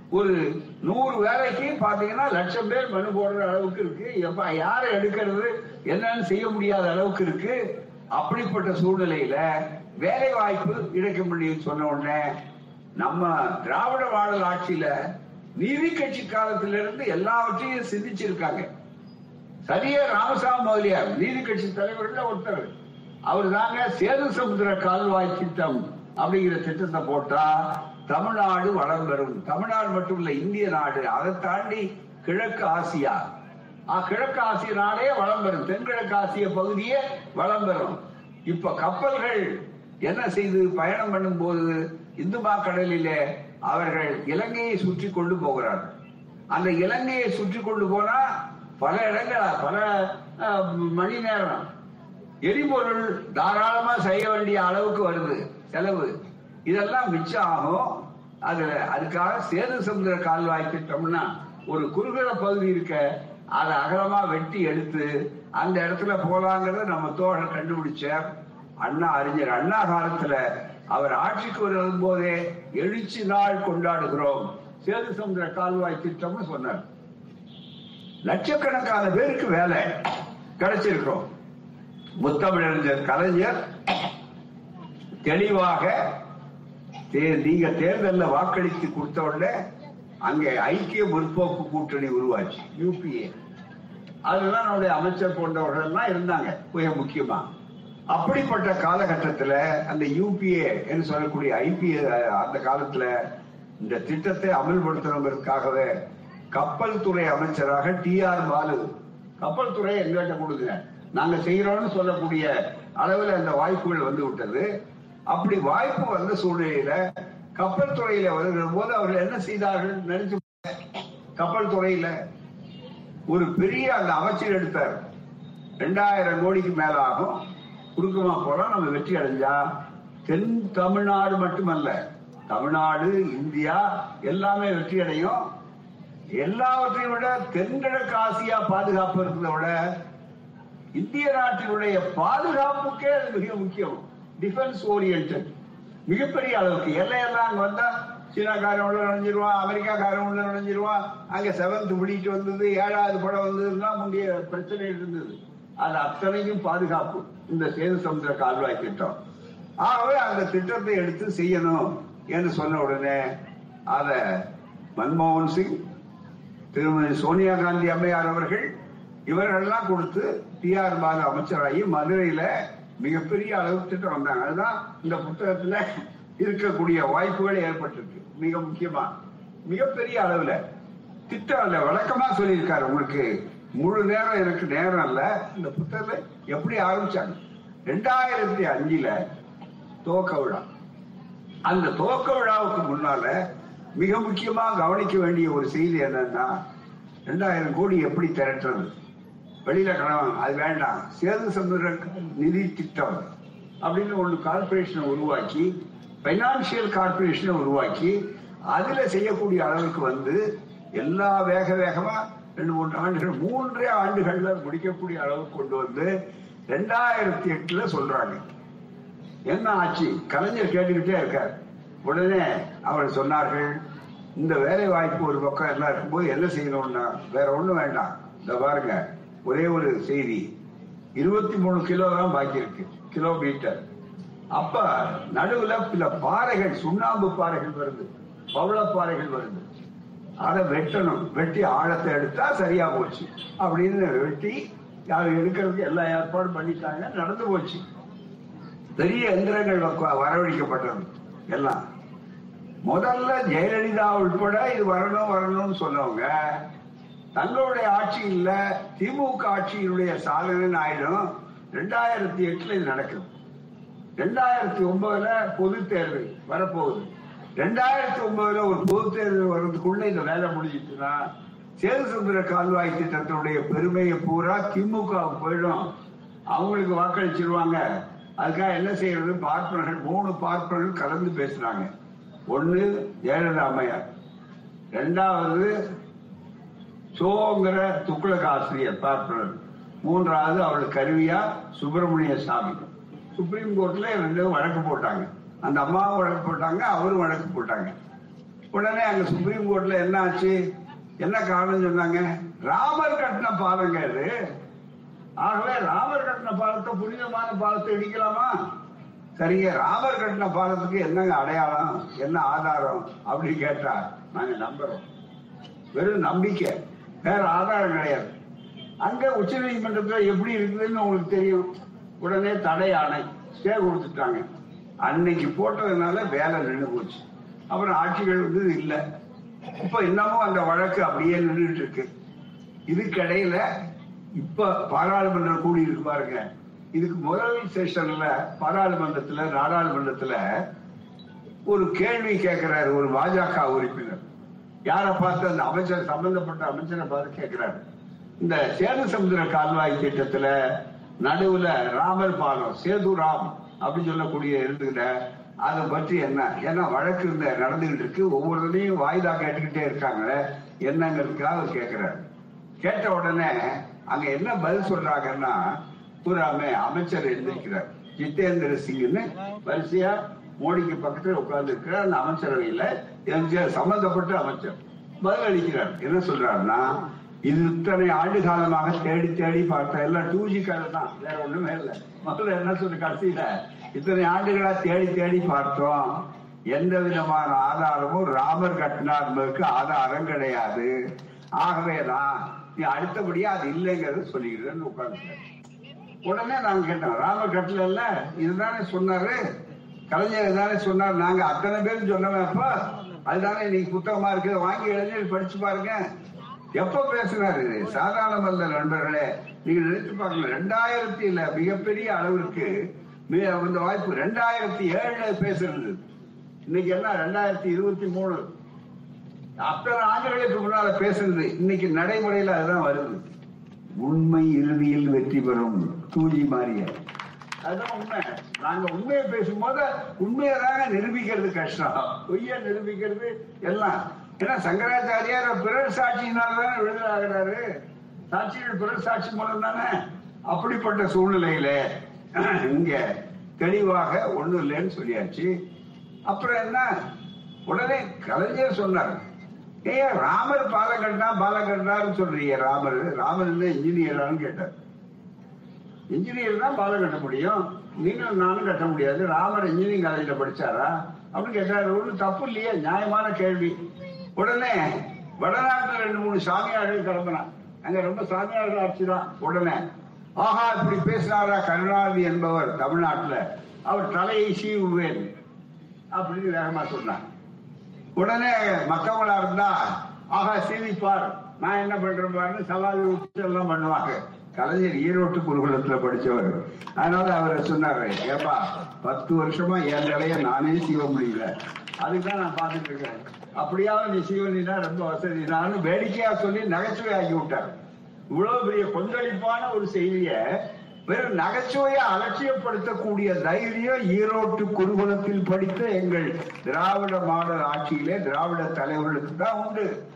ஒரு நூறு வேலைக்கு பாத்தீங்கன்னா லட்சம் பேர் மனு போடுற அளவுக்கு இருக்கு. எப்ப யாரை எடுக்கிறது என்னன்னு செய்ய முடியாத அளவுக்கு இருக்கு. அப்படிப்பட்ட சூழ்நிலையில வேலை வாய்ப்பு கிடைக்க முடியும் சொன்ன உடனே நம்ம திராவிட மாடல் ஆட்சியில நீதி கட்சி காலத்திலிருந்து எல்லாவற்றையும் சிந்திச்சிருக்காங்க. சரியா ராமசாமி முதலியார் நீதி கட்சி தலைவர்கள் ஒருத்தர். அவர் தாங்க சேது சமுத்திர கால்வாய் திட்டம் அப்படிங்கிற திட்டத்தை போட்டா தமிழ்நாடு வளம் பெறும். தமிழ்நாடு மட்டும் இல்ல இந்திய நாடு. அதை தாண்டி கிழக்கு ஆசியா. கிழக்கு ஆசிய நாடே வளம் பெறும். தென்கிழக்கு ஆசிய பகுதியே வளம் பெறும். இப்ப கப்பல்கள் என்ன செய்து பயணம் பண்ணும் போது இந்துமா கடலிலே அவர்கள் இலங்கையை சுற்றி கொண்டு போகிறார்கள். அந்த இலங்கையை சுற்றி கொண்டு போனா பல இடங்களா? பல மணி நேரம். எரிபொருள் தாராளமா செய்ய வேண்டிய அளவுக்கு வருது செலவு. இதெல்லாம் மிச்சம் ஆகும். அதுல அதுக்காக சேது சமுதிர கால்வாய் திட்டம்னா ஒரு குறுகிற பகுதி இருக்க அதை அகலமா வெட்டி எடுத்து அந்த இடத்துல போலாங்கிறத நம்ம தோழர் கண்டுபிடிச்சார். அண்ணா அறிஞர் அண்ணா காலத்துல அவர் ஆட்சிக்கு வரும் போதே எழுச்சி நாள் கொண்டாடுகிறோம். சேது சமுதிர கால்வாய் திட்டம்னு சொன்னார். லட்சக்கணக்கான பேருக்கு வேலை கிடைச்சிருக்கிறோம். முத்தமிழறிஞர் கலைஞர் தெளிவாக நீங்க தேர்தல்ல வாக்களித்து கொடுத்த உடனே அங்கே ஐக்கிய முற்போக்கு கூட்டணி உருவாச்சு யூபிஏ. அதுதான் நம்முடைய அமைச்சர் போன்றவர்கள் எல்லாம் இருந்தாங்க மிக முக்கியமா. அப்படிப்பட்ட காலகட்டத்துல அந்த யூபிஏ என்று சொல்லக்கூடிய ஐபிஏ அந்த காலத்துல இந்த திட்டத்தை அமல்படுத்தணுங்கிறதுக்காகவே கப்பல் துறை அமைச்சராக டி ஆர் பாலு. கப்பல் துறை எங்கிட்ட கொடுங்க. நாங்க செய்யறோம்னு சொல்லக்கூடிய அளவில் அந்த வாய்ப்புகள் வந்து விட்டது. அப்படி வாய்ப்பு வந்த சூழ்நிலையில கப்பல் துறையில வருகிற போது அவர்கள் என்ன செய்தார்கள் நினைச்சு கப்பல் துறையில ஒரு பெரிய அந்த அமைச்சர் எடுத்தார். ரெண்டாயிரம் கோடிக்கு மேல ஆகும். குறுக்கமா போலாம் நம்ம வெற்றி அடைஞ்சா தென் தமிழ்நாடு மட்டுமல்ல. தமிழ்நாடு இந்தியா எல்லாமே வெற்றி அடையும். எல்லாவற்றையும் விட தென்கிழக்கு ஆசியா பாதுகாப்பு இருக்கிறத விட இந்திய நாட்டினுடைய பாதுகாப்புக்கே அது மிக முக்கியம். டிஃபென்ஸ் ஓரியன்ட் மிகப்பெரிய அளவுக்கு. எல்லையெல்லாம் அங்க வந்தா சீனாக்காரன் உள்ள நுழைஞ்சிருவான் அமெரிக்காக்காரன் உள்ள நுழைஞ்சிருவான். அங்க செவன்த் பிடிட்டு வந்தது ஏழாவது படம் வந்ததுன்னா முந்தைய பிரச்சனை இருந்தது. அது அத்தனையும் பாதுகாப்பு. இந்த சேது சமுதிர கால்வாய் திட்டம். ஆகவே அந்த திட்டத்தை எடுத்து செய்யணும் என்று சொன்ன உடனே அத மன்மோகன் சிங் திருமதி சோனியா காந்தி அம்மையார் அவர்கள் இவர்கள்லாம் கொடுத்து டி ஆர் பாலு அமைச்சராகி மதுரையில மிகப்பெரிய அளவு திட்டம் வந்தாங்க. அதுதான் இந்த புத்தகத்துல இருக்கக்கூடிய வாய்ப்புகள் ஏற்பட்டிருக்கு. மிக முக்கியமா. மிகப்பெரிய அளவுல திட்டம் இல்ல வழக்கமா சொல்லியிருக்காரு. உங்களுக்கு முழு நேரம் எனக்கு நேரம் இல்ல. இந்த புத்தகத்தை எப்படி ஆரம்பிச்சாங்க? ரெண்டாயிரத்தி அஞ்சுல துவக்க விழா. அந்த துவக்க விழாவுக்கு முன்னால மிக முக்கியமா கவனிக்க வேண்டிய ஒரு செய்தி என்னன்னா ரெண்டாயிரம் கோடி எப்படி திரட்டுறது? வெளியில கடன் அது வேண்டாம். சேது சமுதிர நிதி திட்டம் அப்படின்னு ஒன்று கார்பரேஷனை உருவாக்கி பைனான்சியல் கார்பரேஷனை உருவாக்கி அதுல செய்யக்கூடிய அளவுக்கு வந்து எல்லா வேக வேகமா ரெண்டு மூன்று ஆண்டுகள் மூன்றே ஆண்டுகள்ல முடிக்கக்கூடிய அளவுக்கு கொண்டு வந்து ரெண்டாயிரத்தி எட்டுல சொல்றாங்க. என்ன ஆச்சு? கலைஞர் கேட்டுக்கிட்டே இருக்கார். உடனே அவர் சொன்னார்கள் இந்த வேலை வாய்ப்பு ஒரு பக்கம் எல்லாம் இருக்கும்போது என்ன செய்யணும்னா வேற ஒண்ணும் வேண்டாம். இந்த பாருங்க ஒரே ஒரு செய்தி. இருபத்தி மூணு கிலோ தான் பாக்கி இருக்கு கிலோமீட்டர். அப்ப நடுவுல சில பாறைகள் சுண்ணாம்பு பாறைகள் வருது பவள பாறைகள் வருது. அதை வெட்டணும் வெட்டி ஆழத்தை எடுத்தா சரியா போச்சு. அப்படின்னு வெட்டி யாரு எடுக்கிறதுக்கு எல்லா ஏற்பாடும் பண்ணிட்டாங்க நடந்து போச்சு. பெரிய எந்திரங்கள் வரவழைக்கப்பட்டது. எல்லாம். முதல்ல ஜெயலலிதா உட்பட இது வரணும் வரணும்னு சொன்னவங்க தங்களுடைய ஆட்சியில் திமுக ஆட்சியினுடைய சாதனை ஆயிடும். ரெண்டாயிரத்தி எட்டுல இது நடக்கும். ரெண்டாயிரத்தி ஒன்பதுல பொது தேர்தல் வரப்போகுது. ரெண்டாயிரத்தி ஒன்பதுல ஒரு பொது தேர்தல் வர்றதுக்குள்ள இந்த வேலை முடிஞ்சிச்சுன்னா சேதுசமுத்திர கால்வாய் திட்டத்தினுடைய பெருமையை பூரா திமுக போயிடும். அவங்களுக்கு வாக்களிச்சிருவாங்க. அதுக்காக என்ன செய்யறது? பார்ப்பனர்கள் மூணு பார்ப்பனர்கள் கலந்து பேசுறாங்க. ஒன்னு ஜெயலலிதா அம்மையார். ரெண்டாவது சோங்கிற துக்குளக ஆசிரியர் பார்ப்பனர். மூன்றாவது அவள் கருவியா சுப்பிரமணிய சாமி. சுப்ரீம் கோர்ட்ல ரெண்டும் வழக்கு போட்டாங்க. அந்த அம்மாவும் வழக்கு போட்டாங்க அவரும் வழக்கு போட்டாங்க. உடனே அங்க சுப்ரீம் கோர்ட்ல என்ன ஆச்சு? என்ன காரணம் சொன்னாங்க? ராமர் கட்டின பாலங்க ஆகவே ராமர் கட்டின பாலத்தை புனிதமான பாலத்தை இடிக்கலாமா? சரிங்க ராமர் கட்டின பாலத்துக்கு என்னங்க அடையாளம்? என்ன ஆதாரம்? அப்படின்னு கேட்டா நாங்க நம்புறோம். வெறும் நம்பிக்கை. வேற ஆதாரம் கிடையாது. அங்க உச்ச நீதிமன்றத்துல எப்படி இருக்குதுன்னு உங்களுக்கு தெரியும். உடனே தடை ஆணை ஸ்டே கொடுத்துட்டாங்க. அன்னைக்கு போட்டதுனால வேலை நின்று போச்சு. அப்புறம் ஆட்சிகள் வந்து இல்லை. இப்ப இன்னமும் அந்த வழக்கு அப்படியே நின்றுட்டு இருக்கு. இதுக்கிடையில இப்ப பாராளுமன்றம் கூடி இருக்கு பாருங்க. இதுக்கு முதல் செஷன்ல பாராளுமன்றத்துல நாடாளுமன்றத்துல ஒரு கேள்வி கேட்கிறாரு ஒரு பாஜக உறுப்பினர். யாரை பார்த்து அந்த அமைச்சர் சம்பந்தப்பட்ட அமைச்சரை பார்த்து கேட்கிறாரு இந்த சேது சமுத்திர கால்வாய் திட்டத்துல நடுவுல ராமர் பாலம் சேது ராம் அப்படின்னு சொல்லக்கூடிய இருந்துகிட்ட அதை பற்றி என்ன? ஏன்னா வழக்கு இந்த நடந்துகிட்டு இருக்கு. ஒவ்வொருத்தரையும் வாய்தா கேட்டுக்கிட்டே இருக்காங்க. என்னங்கிறதுக்காக அவர் கேட்கிறாரு கேட்ட உடனே அங்க என்ன பதில் சொல்றாங்கன்னா பூராமே அமைச்சர் எழுந்திருக்கிறார் ஜித்தேந்திர சிங்னு வரிசையா மோடிக்கு பக்கத்துல உட்கார்ந்து இருக்கிறார் அந்த அமைச்சரவையில எம்ஜிஆர் சம்பந்தப்பட்ட அமைச்சர் பதில் அளிக்கிறார். என்ன சொல்றாருன்னா இது இத்தனை ஆண்டு காலமாக தேடி தேடி பார்த்த எல்லாம் டூ ஜி கால தான். வேற ஒண்ணுமே இல்லை. முதல்ல என்ன சொல்லு கடைசியில இத்தனை ஆண்டுகளா தேடி தேடி பார்த்தோம். எந்த விதமான ஆதாரமும் ராமர் கட்டினார் ஆதாரம் கிடையாது. ஆகவேதான் நீ அடுத்தபடியா அது இல்லைங்கிறத சொல்லிக்கிறேன்னு உட்காந்து உடனே நாங்க கேட்டோம் ராமர் கட்டல இதுதானே சொன்னாரு? கலைஞர் தானே சொன்னார்? நாங்க அத்தனை பேரும் சொன்னவன் அப்ப அதுதானே இன்னைக்கு புத்தகமா இருக்கு வாங்கி இளைஞர் படிச்சு பாருங்க. எப்ப பேசினாரு? சாதாரண சாதாரணமல்ல நண்பர்களே நீங்க நினைச்சு ரெண்டாயிரத்தி ரெண்டாயிரத்தில மிகப்பெரிய அளவிற்கு அந்த வாய்ப்பு ரெண்டாயிரத்தி ஏழுல பேசுறது. இன்னைக்கு என்ன ரெண்டாயிரத்தி இருபத்தி மூணு. அத்தனை ஆண்டுகளுக்கு முன்னால பேசுறது. இன்னைக்கு நடைமுறையில அதுதான் வருது. உண்மை இறுதியில் வெற்றி பெறும் தூஜி மாறிய. அதுதான் உண்மை. நாங்க உண்மையை பேசும்போது உண்மையை தாங்க நிரூபிக்கிறது கஷ்டம். பொய்ய நிரூபிக்கிறது எல்லாம். ஏன்னா சங்கராச்சாரியார் பிறர் சாட்சியினால தானே விடுதலை ஆகிறாரு. சாட்சிகள் பிறர் சாட்சி மூலம் தானே அப்படிப்பட்ட சூழ்நிலையில இங்க தெளிவாக ஒண்ணும் இல்லைன்னு சொல்லியாச்சு. அப்புறம் என்ன? உடனே கலைஞர் சொன்னார். ஏ ராமர் பாலம் கட்டினா பாலம் கட்டினார்னு சொல்றீங்க ராமர். ராமர் இல்ல இன்ஜினியரான்னு கேட்டார். இன்ஜினியர் தான் பாலம் கட்ட முடியும். நீங்களும் நானும் கட்ட முடியாது. ராமர் இன்ஜினியரிங் காலேஜ்ல படிச்சாரா? அப்படின்னு கேட்டாரு. ஒன்றும் தப்பு இல்லையே நியாயமான கேள்வி. உடனே வடநாட்டில் ரெண்டு மூணு சாமியார்கள் கிளம்பினான் அங்க ரொம்ப சாமியார்கள் ஆட்சி தான் உடனே ஆஹா இப்படி பேசினாரா கருணாநிதி என்பவர் தமிழ்நாட்டுல. அவர் தலையை சீவுவேன் அப்படின்னு வேகமா சொன்னார். உடனே மத்தவங்களா இருந்தா ஆகா சீவிப்பார் நான் என்ன பண்றேன் பாருன்னு சவால் விட்டு எல்லாம் பண்ணுவாங்க. கலைஞர் ஈரோட்டு குருகுலத்துல படிச்சவர். அதனால அவர் சொன்னாரு ஏப்பா பத்து வருஷமா என் நிலைய நானே செய்ய முடியல. அதுதான் நான் பார்த்துட்டு இருக்கேன். அப்படியாவது நீ சீவனினா ரொம்ப வசதி நான் வேடிக்கையா சொல்லி நகைச்சுவை ஆகி விட்டார் இவ்வளவு பெரிய கொந்தளிப்பான ஒரு செய்திய வெறும் நகைச்சுவையை அலட்சியப்படுத்தக்கூடிய தைரியம் ஈரோட்டு குருகுலத்தில் படித்த எங்கள் திராவிட மாடல் ஆட்சியிலே திராவிட தலைவர்களுக்கு தான் உண்டு.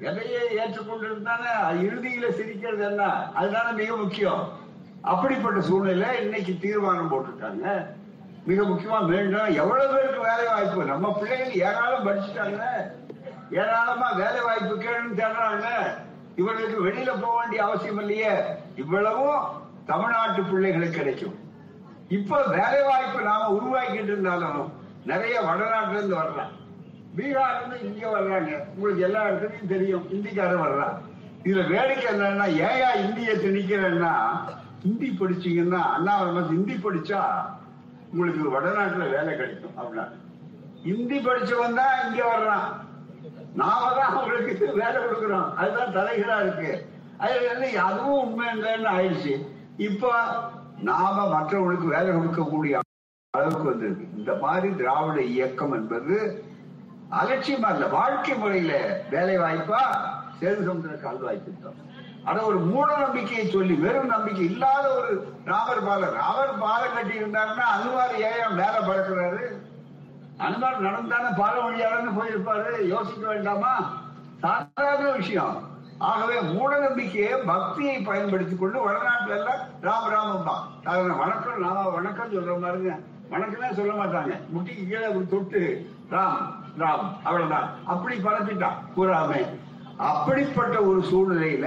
எதையே ஏற்றுக்கொண்டிருந்தானே இறுதியில சிரிக்கிறது என்ன? அதுதானே மிக முக்கியம். அப்படிப்பட்ட சூழ்நிலை இன்னைக்கு தீர்மானம் போட்டிருக்காங்க. மிக முக்கியமா வேண்டும் எவ்வளவு பேருக்கு வேலை வாய்ப்பு? நம்ம பிள்ளைகள் ஏராளம் படிச்சுட்டாங்க. ஏராளமா வேலை வாய்ப்பு கேளுன்னு தேடுறாங்க. இவர்களுக்கு வெளியில போக வேண்டிய அவசியம் இல்லையே. இவ்வளவும் தமிழ்நாட்டு பிள்ளைகளுக்கு கிடைக்கும். இப்ப வேலை வாய்ப்பு நாம உருவாக்கிட்டு இருந்தாலும் நிறைய வடநாட்டுல இருந்து வர்றான் பீகார்ல இருந்து இங்க வர்றாங்க. உங்களுக்கு எல்லா இடத்துலயும் தெரியும். இந்திக்காரன் வர்றான். இதுல வேடிக்கை என்னன்னா ஏயா இந்திய திணிக்கிறேன்னா ஹிந்தி படிச்சீங்கன்னா அண்ணா வந்து ஹிந்தி படிச்சா உங்களுக்கு வடநாட்டுல வேலை கிடைக்கும் அப்படின்னா ஹிந்தி படிச்சவன் தான் இங்க வர்றான். நாம தான் அவங்களுக்கு வேலை கொடுக்குறோம். அதுதான் தலைகளா இருக்கு. அது அதுவும் உண்மை இல்லைன்னு ஆயிடுச்சு. இப்ப நாம மற்றவங்களுக்கு வேலை கொடுக்கக்கூடிய அளவுக்கு வந்திருக்கு. இந்த மாதிரி திராவிட இயக்கம் என்பது அலட்சியமா இல்ல வாழ்க்கை முறையில வேலை வாய்ப்பா சேது சமுதிர கால்வாய் திட்டம். ஆனா ஒரு மூட நம்பிக்கையை சொல்லி வெறும் நம்பிக்கை இல்லாத ஒரு ராமர் பாலர் அவர் பாலம் கட்டி இருந்தாருன்னா அனுமார் ஏன் மேல பறக்கிறாரு? அனுமார் நடந்தானே பாலம் வழியாளன்னு போயிருப்பாரு யோசிக்க வேண்டாமா? சாதாரண விஷயம். ஆகவே மூட நம்பிக்கையை பக்தியை பயன்படுத்திக் கொண்டு வடநாட்டுல எல்லாம் ராம் ராமம் தான். வணக்கம் நாம வணக்கம் சொல்ற மாதிரிங்க. வணக்கமே சொல்ல மாட்டாங்க. முட்டிக்கு கீழே தொட்டு ராம் ராம் அவ்வளவுதான். அப்படி பரப்பிட்டான் கூறாமே அப்படிப்பட்ட ஒரு சூழ்நிலையில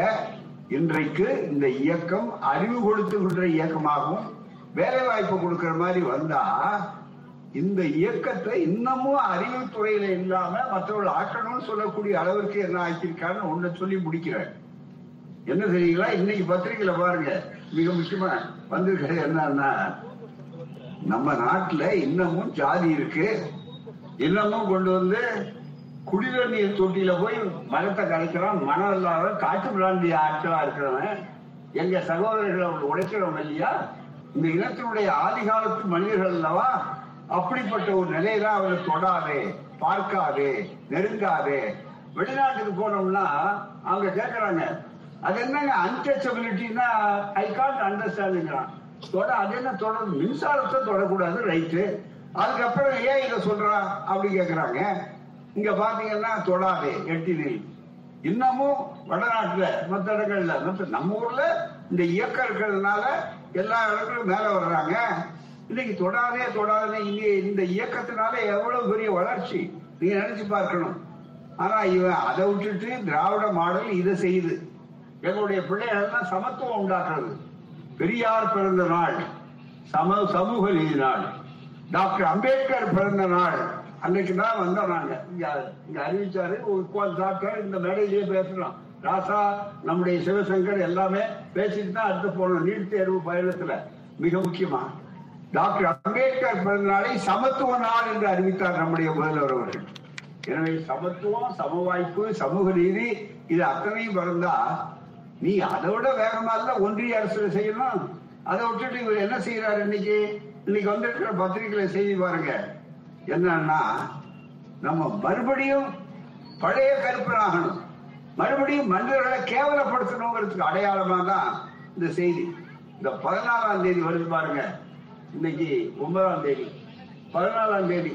இன்றைக்கு இந்த இயக்கம் அறிவு கொடுத்துகின்ற இயக்கமாகவும் வேலை வாய்ப்பு கொடுக்கிற மாதிரி வந்தா இந்த இயக்கத்தை இன்னமும் அறிவுத்துறையில இல்லாம மற்றவர்கள் ஆக்கணும்னு சொல்லக்கூடிய அளவிற்கு என்ன ஆக்கியிருக்காருன்னு ஒண்ணு சொல்லி முடிக்கிறேன். என்ன தெரியுங்களா? இன்னைக்கு பத்திரிகையில பாருங்க. மிக முக்கியமா வந்திருக்கிறது என்னன்னா நம்ம நாட்டுல இன்னமும் ஜாதி இருக்கு. இன்னமும் கொண்டு வந்து குடிநீர் நீர் தொட்டியில போய் மரத்தை கலைக்கிறான் மனம் இல்லாத காட்டு விளாண்டிய ஆட்களா இருக்கிறவன் எங்க சகோதரர்களை அவங்க உழைக்கிறவன் இல்லையா? இந்த இனத்தினுடைய ஆதிகாலத்து மனிதர்கள் அல்லவா? அப்படிப்பட்ட ஒரு நிலையில அவரை தொடாதே பார்க்காதே நெருங்காதே. வெளிநாட்டுக்கு போனோம்னா அவங்க கேட்கறாங்க அது என்னங்க அன்டச்சபிலிட்டின்னா ஐ கான்ட் அண்டர்ஸ்டாண்டிங்கிறான் தொட அது என்ன தொடர் மின்சாரத்தை தொடக்கூடாது ரைட்டு. அதுக்கப்புறம் ஏன் இதை சொல்றா? அப்படி கேக்குறாங்க. இங்க பாத்தீங்கன்னா தொடாதே எட்டினில் இன்னமும் வடநாட்டுல மற்ற இடங்கள்ல மற்ற நம்ம ஊர்ல இந்த இயக்கம் இருக்கிறதுனால எல்லா இடங்களும் மேல வர்றாங்க. இன்னைக்கு தொடாதே தொடாதே இங்க இந்த இயக்கத்தினால எவ்வளவு பெரிய வளர்ச்சி? நீங்க நினைச்சு பார்க்கணும். ஆனா இவன் அதை விட்டுட்டு திராவிட மாடல் இதை செய்யுது. எங்களுடைய பிள்ளைகள் சமத்துவம் உண்டாக்குறது. பெரியார் பிறந்த நாள் சம சமூக நீதி நாள். டாக்டர் அம்பேத்கர் பிறந்த நாள். அன்னைக்கு தான் வந்தோம் நாங்க. இங்க அறிவிச்சாரு உட்கார்ந்து டாக்டர் இந்த மேடையிலேயே பேசுறோம் ராசா நம்முடைய சிவசங்கர் எல்லாமே பேசிட்டு தான் அடுத்து போனோம் நீட் தேர்வு பயணத்துல மிக முக்கியமா. டாக்டர் அம்பேத்கர் பிறந்த நாளை சமத்துவ நாள் என்று அறிவித்தார் நம்முடைய முதல்வர் அவர்கள். எனவே சமத்துவம் சம வாய்ப்பு சமூக நீதி இது அத்தனையும் பிறந்தா நீ அதை விட வேகமா இல்ல ஒன்றிய அரசு செய்யணும் அதை விட்டுட்டு இவர் என்ன செய்யறாரு இன்னைக்கு? இன்னைக்கு வந்திருக்கிற பத்திரிகையில செய்தி பாருங்க. என்னன்னா நம்ம மறுபடியும் பழைய கருப்பனாகணும் மறுபடியும் மனிதர்களை கேவலப்படுத்தணுங்கிறதுக்கு அடையாளமா தான் இந்த செய்தி. இந்த பதினாலாம் தேதி வருது பாருங்க. இன்னைக்கு ஒன்பதாம் தேதி பதினாலாம் தேதி.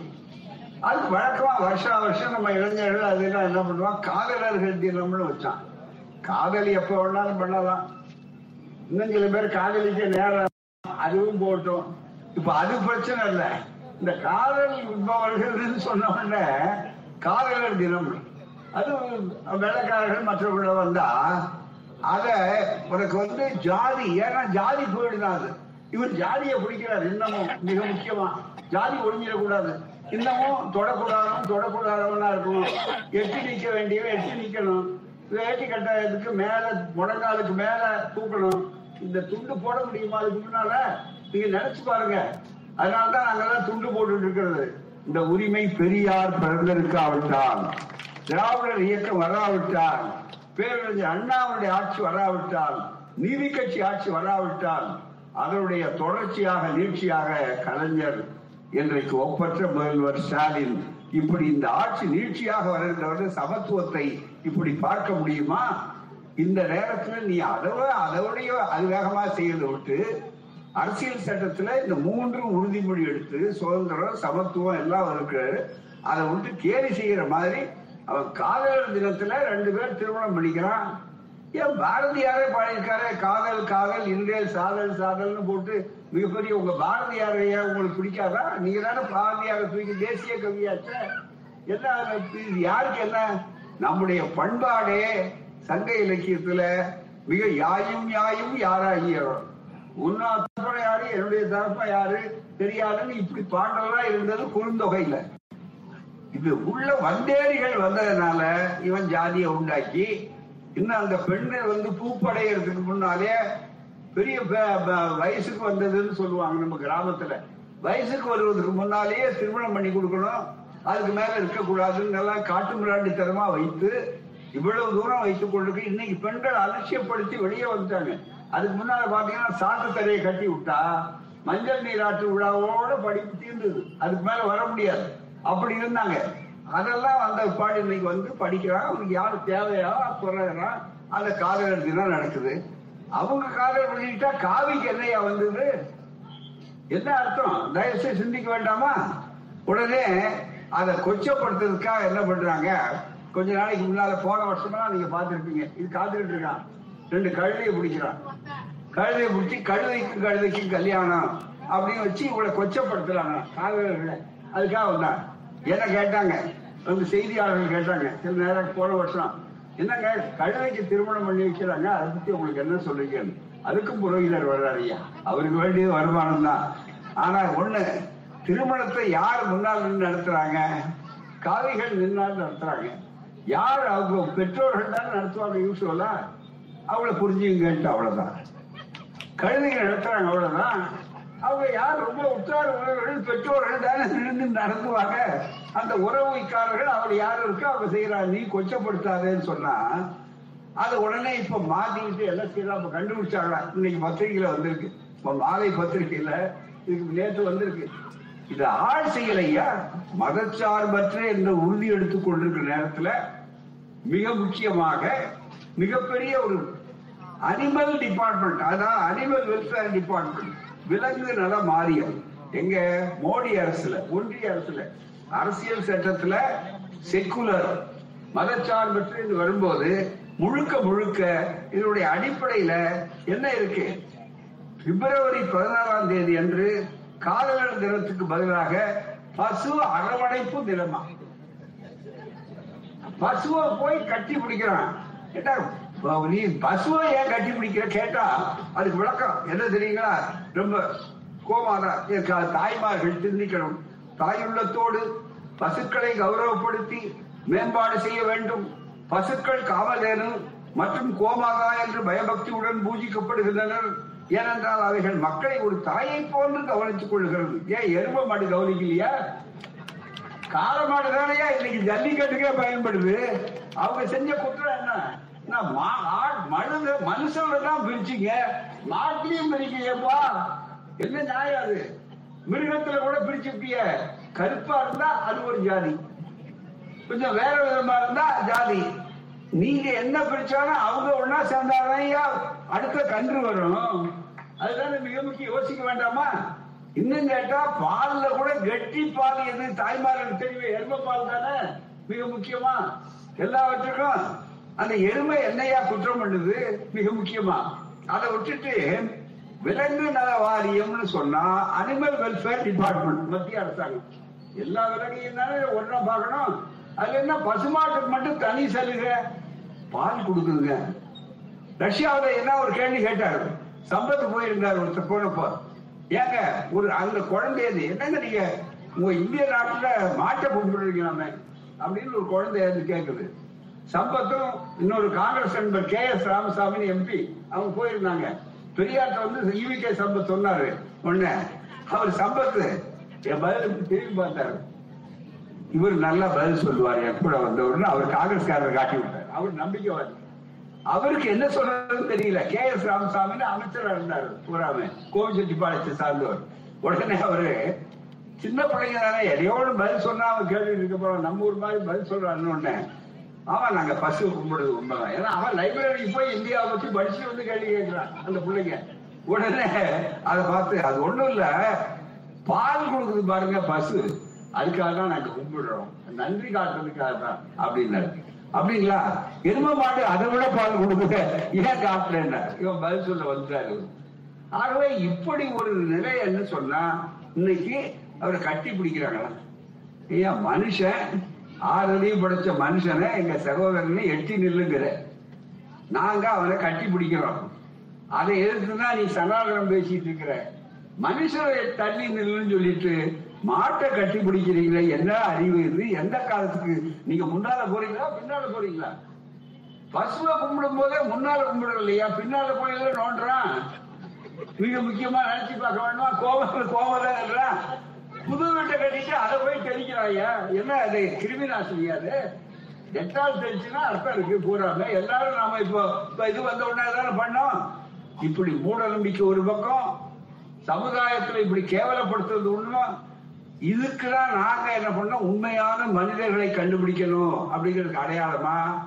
அது வழக்கமா வருஷா வருஷம் நம்ம இளைஞர்கள் அதெல்லாம் என்ன பண்ணுவான் காதலர்கள் தினம்னு வச்சான். காதலி எப்ப வேணாலும் பண்ணலாம். இன்னும் சில பேர் காதலிக்க நேரம் அதுவும் போட்டோம். இப்ப அது பிரச்சனை இல்லை. இந்த காதல் உண்பவர்கள் சொன்ன உடனே காதலர் தினம். அது வேலைக்காரர்கள் மற்றவர்கள வந்தா அத உனக்கு வந்து ஜாதி ஏன்னா ஜாதி போயிடுதான் அது. இவர் ஜாதியை பிடிக்கிறார் இன்னமும் மிக முக்கியமா. ஜாதி ஒழிஞ்சிடக்கூடாது. இன்னமும் தொடக்கூடாதவன் தொடக்கூடாதவனா இருக்கணும். எட்டி நிக்க வேண்டியவன் எட்டி நிக்கணும். வேட்டி கட்டாயத்துக்கு மேல முழங்காலுக்கு மேல தூக்கணும். இந்த துண்டு போட முடியுமா அதுக்கு முன்னால? நீங்க நினைச்சு பாருங்க. அதனாலதான் நாங்கெல்லாம் துண்டு போட்டுட்டு இருக்கிறது. இந்த உரிமை பெரியார் பிறந்திருக்காவிட்டால் திராவிடர் இயக்கம் வராவிட்டால் பேரறிஞர் அண்ணாவுடைய ஆட்சி வராவிட்டால் நீதி கட்சி ஆட்சி வராவிட்டால் அதனுடைய தொடர்ச்சியாக நீட்சியாக கலைஞர் இன்றைக்கு ஒப்பற்ற முதல்வர் ஸ்டாலின் இப்படி இந்த ஆட்சி நீட்சியாக வருகின்றவர்கள் சமத்துவத்தை இப்படி பார்க்க முடியுமா? இந்த நேரத்தில் நீ அதோட அதோடைய அது வேகமா செய்யறதை விட்டு அரசியல் சட்டத்துல இந்த மூன்று உறுதிமொழி எடுத்து சுதந்திரம் சமத்துவம் எல்லாம் இருக்கு. அதை விட்டு கேலி செய்யற மாதிரி அவன் காதலர் தினத்துல ரெண்டு பேர் திருமணம் பண்ணிக்கிறான். ஏன் பாரதியாரே பாடியிருக்காரு காதல் காதல் இன்றே சாதல் சாதல்னு போட்டு மிகப்பெரிய உங்க பாரதியாரையா உங்களுக்கு பிடிக்காதா? நீங்க தானே பாரதியாரை தூக்கி தேசிய கவியாச்ச. என்ன இது யாருக்கு என்ன? நம்முடைய பண்பாடே சங்க இலக்கியத்துல மிக யாயும் யாயும் யாராகியோம் உன்னா தரப்ப யாரு என்னுடைய தரப்பா யாரு தெரியாதுன்னு இப்படி பாண்டவரா இருந்தது குறுந்தொகையில. இது உள்ள வந்தேரிகள் வந்ததுனால இவன் ஜாதியை உண்டாக்கி இன்னும் அந்த பெண்ணை வந்து பூப்படைகிறதுக்கு முன்னாலே பெரிய ப- ப- வயசுக்கு வந்ததுன்னு சொல்லுவாங்க நம்ம கிராமத்துல. வயசுக்கு வருவதற்கு முன்னாலேயே திருமணம் பண்ணி கொடுக்கணும். அதுக்கு மேல இருக்கக்கூடாதுன்னு எல்லாம் காட்டு மிராண்டித்தனமா வைத்து இவ்வளவு தூரம் வைத்துக் கொண்டிருக்கு. இன்னைக்கு பெண்கள் அலட்சியப்படுத்தி வெளியே வந்துட்டாங்க. அதுக்கு முன்னால பாத்தீங்கன்னா சாட்டு தரையை கட்டி விட்டா மஞ்சள் நீராட்டு விழாவோட படிப்பு தீர்ந்தது. அதுக்கு மேல வர முடியாது. அப்படி இருந்தாங்க. அதெல்லாம் அந்த பாடி இன்னைக்கு வந்து படிக்கிறான். அவனுக்கு யாரு தேவையோ குறையறான் அந்த காதலர் தான் நடக்குது. அவங்க காதல் பண்ணிக்கிட்டா காவிக்கு என்னையா வந்தது? என்ன அர்த்தம்? தயவுசெய்து சிந்திக்க வேண்டாமா? உடனே அதை கொச்சப்படுத்துறதுக்காக என்ன பண்றாங்க? கொஞ்ச நாளைக்கு முன்னால போன வருஷமா நீங்க பாத்துருப்பீங்க இது காத்துக்கிட்டு இருக்கான். ரெண்டு கழுதையை பிடிக்கிறான். கழுதையை பிடிச்சி கழுதைக்கும் கழுதைக்கும் கல்யாணம் அப்படின்னு வச்சு இவங்களை கொச்சப்படுத்துறாங்க. காதலர்களை. அதுக்காக வந்தான். என்ன கேட்டாங்க? வந்து செய்தியாளர்கள் கேட்டாங்க. சில நேரம் போன வருஷம் என்னங்க கழுதைக்கு திருமணம் பண்ணி வைக்கிறாங்க அதை பத்தி உங்களுக்கு என்ன சொல்றீங்க? அதுக்கும் புரோகிதர் வர்றாருயா அவருக்கு வேண்டியது வருமானம் தான். ஆனா ஒண்ணு திருமணத்தை யார் முன்னால் நின்று நடத்துறாங்க? காவிகள் நின்னால் நடத்துறாங்க. யார் அவங்க பெற்றோர்கள் தான் நடத்துவாங்க யூஸ்வலா? அவளை புரிஞ்சுங்கன்ட்டு அவ்வளவுதான். கழுதைகள் நடத்துறாங்க அவ்வளவுதான். அவங்க யார் ரொம்ப உற்றார் உறவுகள் பெற்றோர்கள் தானே இருந்து நடத்துவாங்க அந்த உறவுக்காரர்கள் அவர் யார் இருக்கோ அவங்க செய்யறாரு நீ கொச்சப்படுத்தாதேன்னு சொன்னா அது உடனே இப்ப மாத்திக்கிட்டு எல்லாம் செய்யலாம் கண்டுபிடிச்சாங்களா? இன்னைக்கு பத்திரிகையில வந்திருக்கு. இப்ப மாலை பத்திரிகையில இதுக்கு நேற்று வந்திருக்கு. இது ஆள் செய்யலையா? மதச்சார்பற்ற என்ற உறுதி எடுத்துக் கொண்டிருக்கிற நேரத்துல மிக முக்கியமாக மிகப்பெரிய ஒரு அனிமல் டிபார்ட்மெண்ட் அதான் அனிமல் வெல்ஃபேர் டிபார்ட்மெண்ட் விலங்கு நல மாறியம் எங்க மோடி அரசுல ஒன்றிய அரசுல அரசியல் சட்டத்துல செக்குலர் மதச்சார்பற்று வரும்போது முழுக்க முழுக்க இதனுடைய அடிப்படையில என்ன இருக்கு? பிப்ரவரி பதினாறாம் தேதி அன்று காதலர் தினத்துக்கு பதிலாக பசு அரவணைப்பு தினமா. பசுவை போய் கட்டி பிடிக்கிறான். என்ன? நீ பசுவை ஏன் கட்டி பிடிக்கிற? கேட்டா அதுக்கு விளக்கம். என்ன தெரியுங்களா? ரொம்ப கோமாதா. தாய்மார்கள் திருந்திக்கணும் தாயுள்ளத்தோடு பசுக்களை கௌரவப்படுத்தி மேம்பாடு செய்ய வேண்டும். பசுக்கள் காவலேனும் மற்றும் கோமாதா என்று பயபக்தியுடன் பூஜிக்கப்படுகின்றனர். ஏனென்றால் அவைகள் மக்களை ஒரு தாயை போன்று கவனித்துக் கொள்கிறது. ஏன் எரும மாடு கவனிக்கலையா? காலமாடு தானையா? இன்னைக்கு ஜல்லிக்கட்டுக்கே பயன்படுது. அவங்க செஞ்ச குற்றம் என்ன? மனித மனுஷங்களை பிரிச்சுங்க. பிரிச்சீங்க பிரிக்கீங்கப்பா என்ன நியாயம் அது? மிருகத்துல கூட பிரிச்சுப்பிய கருப்பா இருந்தா அது ஒரு ஜாதி. கொஞ்சம் வேற விதமா இருந்தா ஜாதி. நீங்க என்ன பிரிச்சாலும் அவங்க ஒன்னா சேர்ந்தாதான் அடுத்த கன்று வரும். அதுதான் மிக முக்கியம். யோசிக்க வேண்டாமா? இன்னும் கேட்டா பால்ல கூட கெட்டி பால் எது? தாய்மார்கள் தெரியும் எருமை பால் தானே மிக முக்கியமா? எல்லாவற்றுக்கும் அந்த எருமை என்னையா குற்றம் பண்ணுது? மிக முக்கியமா. அதை விட்டுட்டு விலங்கு நல வாரியம்னு சொன்னா அனிமல் வெல்ஃபேர் டிபார்ட்மெண்ட் மத்திய அரசாங்கம். எல்லா விலங்கையும் தானே ஒன்னா பார்க்கணும். அதுல என்ன பசுமாட்டுக்கு மட்டும் தனி சலுகை? பால் கொடுக்குதுங்க. ரஷ்யாவில என்ன ஒரு கேள்வி கேட்டாரு? சம்பத்து போயிருந்தார் ஒருத்தர் போனப்போ. ஏங்க ஒரு அந்த குழந்தையது என்னங்க நீங்க? உங்க இந்திய நாட்டுல மாட்டை கும்பிடுறீங்களாமே? அப்படின்னு ஒரு குழந்தை வந்து கேக்குது. சம்பத்தும் இன்னொரு காங்கிரஸ் நண்பர் கே எஸ் ராமசாமி எம்பி அவங்க போயிருந்தாங்க. பெரியார்ட்ட வந்து ஈவிகே சம்பத் சொன்னாரு. ஒண்ணு அவர் சம்பத்து என் பதில் திரும்பி பார்த்தாரு. இவர் நல்லா பதில் சொல்லுவார். என் கூட வந்தவர்னு அவர் காங்கிரஸ்காரரை காட்டி விட்டார். அவர் நம்பிக்கைவாதி. அவருக்கு என்ன சொல்றதுன்னு தெரியல. கே எஸ் ராமசாமி அமைச்சரா இருந்தார். பூராமே கோவிச்செட்டிப்பாளையத்தை சார்ந்தவர். உடனே அவரு சின்ன பிள்ளைங்க தானே எதையோடு பதில் சொன்னா அவன் கேள்வி இருக்க போறோம் நம்ம ஊர் மாதிரி பதில் சொல்றான்னு உடனே அவன் நாங்க பசு கும்பிடுறது உண்மைதான் ஏன்னா அவன் லைப்ரரிக்கு போய் இந்தியாவை பத்தி படிச்சு வந்து கேள்வி கேட்கிறான் அந்த பிள்ளைங்க. உடனே அதை பார்த்து அது ஒண்ணும் இல்ல. பால் கொடுக்குது பாருங்க பசு. அதுக்காக தான் நாங்க கும்பிடுறோம். நன்றி காட்டுறதுக்காக தான் அப்படின்னாரு. அப்படிங்களா? எரும மாடு அதை விட பால் கொடுக்குது. ஏன் காட்டுறேன்னா. இவன் பதில் சொல்ல வந்துட்டாரு. ஆகவே இப்படி ஒரு நிலை என்ன சொன்னா இன்னைக்கு அவரை கட்டி பிடிக்கிறாங்களா? ஏன் மனுஷன் ஆறதையும் படைச்ச மனுஷனை எங்க சகோதரனை எட்டி நில்லுங்கிற. நாங்க அவனை கட்டி பிடிக்கிறோம். அதை எதிர்த்துதான் நீ சனாதனம் பேசிட்டு இருக்கிற. மனுஷரை தள்ளி நில்லுன்னு சொல்லிட்டு மாட்டை கட்டி பிடிக்கிறீங்களே என்ன அறிவு இது? எந்த காலத்துக்கு? நீங்க முன்னால போறீங்களா பின்னால போறீங்களா? பசுவை கும்பிடும் போதே முன்னால கும்பிடும் இல்லையா? பின்னால போய் நோண்டுறான். மிக முக்கியமா நினைச்சு பார்க்க வேண்டாம் கோபம் கோபம் தான் புது வீட்டை கட்டிட்டு அதை போய் தெளிக்கிறாயா? என்ன அது கிருமி நாசினியா அது? டெட்டால் தெளிச்சுன்னா அர்த்தம் இருக்கு பூராம. எல்லாரும் நாம இப்போ இப்ப இது வந்த உடனே தானே பண்ணோம்? இப்படி மூட நம்பிக்கை ஒரு பக்கம். சமுதாயத்துல இப்படி கேவலப்படுத்துறது உண்மை இதுக்குதான் நாங்க என்ன பண்ணோம்? உண்மையான மனிதர்களை கண்டுபிடிக்கணும் அப்படிங்கிறதுக்கு அடையாளமா?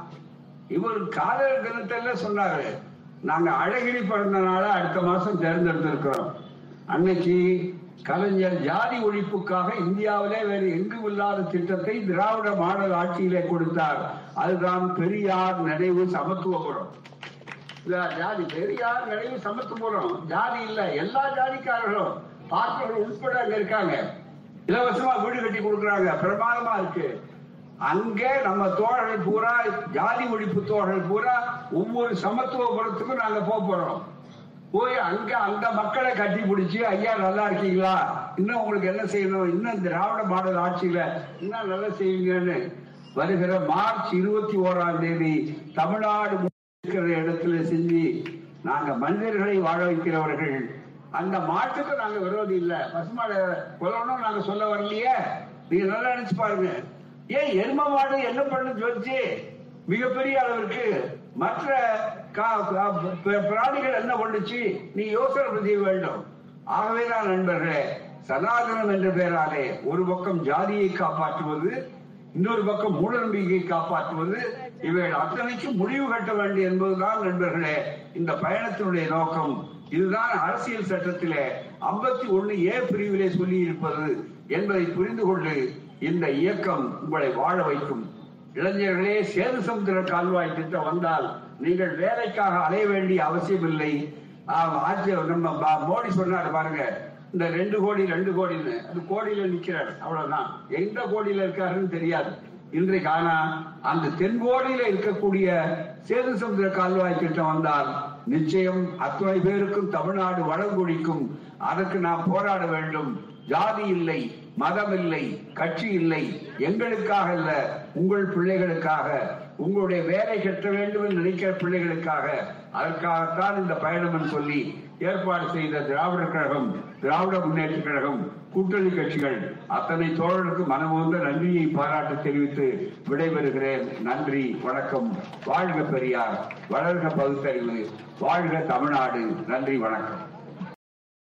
இவர் காதல் தினத்துல சொன்னாரு. நாங்க அழகிரி பிறந்த அடுத்த மாசம் தேர்ந்தெடுத்திருக்கிறோம். அன்னைக்கு கலைஞர் ஜாதி ஒழிப்புக்காக இந்தியாவிலே வேறு எங்கும் இல்லாத திட்டத்தை திராவிட மாடல் ஆட்சியிலே கொடுத்தார். அதுதான் பெரியார் நினைவு சமத்துவபுரம் இந்த ஜாதி பெரியார் நினைவு சமத்துவபுரம் ஜாதி இல்ல எல்லா ஜாதிக்காரர்களும் பார்ப்பவர்கள் உட்பட அங்க இருக்காங்க. இலவசமா வீடு கட்டி கொடுக்குறாங்க. பிரமாதமா இருக்கு. அங்கே நம்ம தோழர்கள் பூரா ஜாதி ஒழிப்பு தோழர்கள் பூரா ஒவ்வொரு சமத்துவபுரத்துக்கும் நாங்க போக போறோம். போய் அங்க அந்த மக்களை கட்டி பிடிச்சி ஐயா நல்லா இருக்கீங்களா? இன்னும் உங்களுக்கு என்ன செய்யணும்? இன்னும் திராவிட மாடல் ஆட்சியில இன்னும் நல்லா செய்வீங்கன்னு. வருகிற மார்ச் இருபத்தி ஓராம் தேதி தமிழ்நாடு இருக்கிற இடத்துல செஞ்சு நாங்க மனிதர்களை வாழ வைக்கிறவர்கள். அந்த மாட்டுக்கு நாங்க விரோதி இல்ல. பசுமாடு கொல்லணும் நாங்க சொல்ல வரலையே? நீங்க நல்லா நினைச்சு பாருங்க. ஏன் எரும மாடு என்ன பண்ணு சொல்லிச்சு மிகப்பெரிய அளவிற்கு மற்ற பிராணிகள் என்ன பண்ணுச்சு? நீ யோசனை செய்ய வேண்டும். ஆகவேதான் நண்பர்களே சனாதனம் என்ற பெயராலே ஒரு பக்கம் ஜாதியை காப்பாற்றுவது இன்னொரு பக்கம் மூட நம்பிக்கையை காப்பாற்றுவது இவைகள் அத்தனைக்கும் முடிவு கட்ட வேண்டும் என்பதுதான் நண்பர்களே இந்த பயணத்தினுடைய நோக்கம். இதுதான் அரசியல் சட்டத்திலே ஐம்பத்தி ஒண்ணு ஏ பிரிவிலே சொல்லி இருப்பது என்பதை புரிந்து கொண்டு இந்த இயக்கம் உங்களை வாழ வைக்கும். இளைஞர்களே சேது சமுத்திர கால்வாய் திட்டம் வந்தால் நீங்கள் வேலைக்காக அலைய வேண்டிய அவசியம் இல்லை ஆம், நம்ம மோடி சொன்னார் பாருங்க இந்த ரெண்டு கோடி ரெண்டு கோடின்னு. அது கோடியில நிக்கிறார் அவ்வளவுதான். எந்த கோடியில இருக்காருன்னு தெரியாது. இன்றைக்கு ஆனா அந்த தென்கோடியில இருக்கக்கூடிய சேது சமுதிர கால்வாய் திட்டம் வந்தால் நிச்சயம் அத்தனை பேருக்கும் தமிழ்நாடு வளங்குடிக்கும் அதற்கு நாம் போராட வேண்டும். ஜாதி இல்லை மதம் இல்லை கட்சி இல்லை. எங்களுக்காக இல்ல உங்கள் பிள்ளைகளுக்காக. உங்களுடைய வேலை கட்ட வேண்டும் என்று நினைக்கிற பிள்ளைகளுக்காக அதற்காகத்தான் இந்த பயணம் சொல்லி ஏற்பாடு செய்த திராவிடர் கழகம் திராவிட முன்னேற்ற கழகம் கூட்டணி கட்சிகள் அத்தனை தோழர்களுக்கு மனமுந்த நன்றியை பாராட்டு தெரிவித்து விடைபெறுகிறேன். நன்றி வணக்கம். வாழ்க பெரியார். வளர்க பகுத்தறிவு. வாழ்க தமிழ்நாடு. நன்றி வணக்கம்.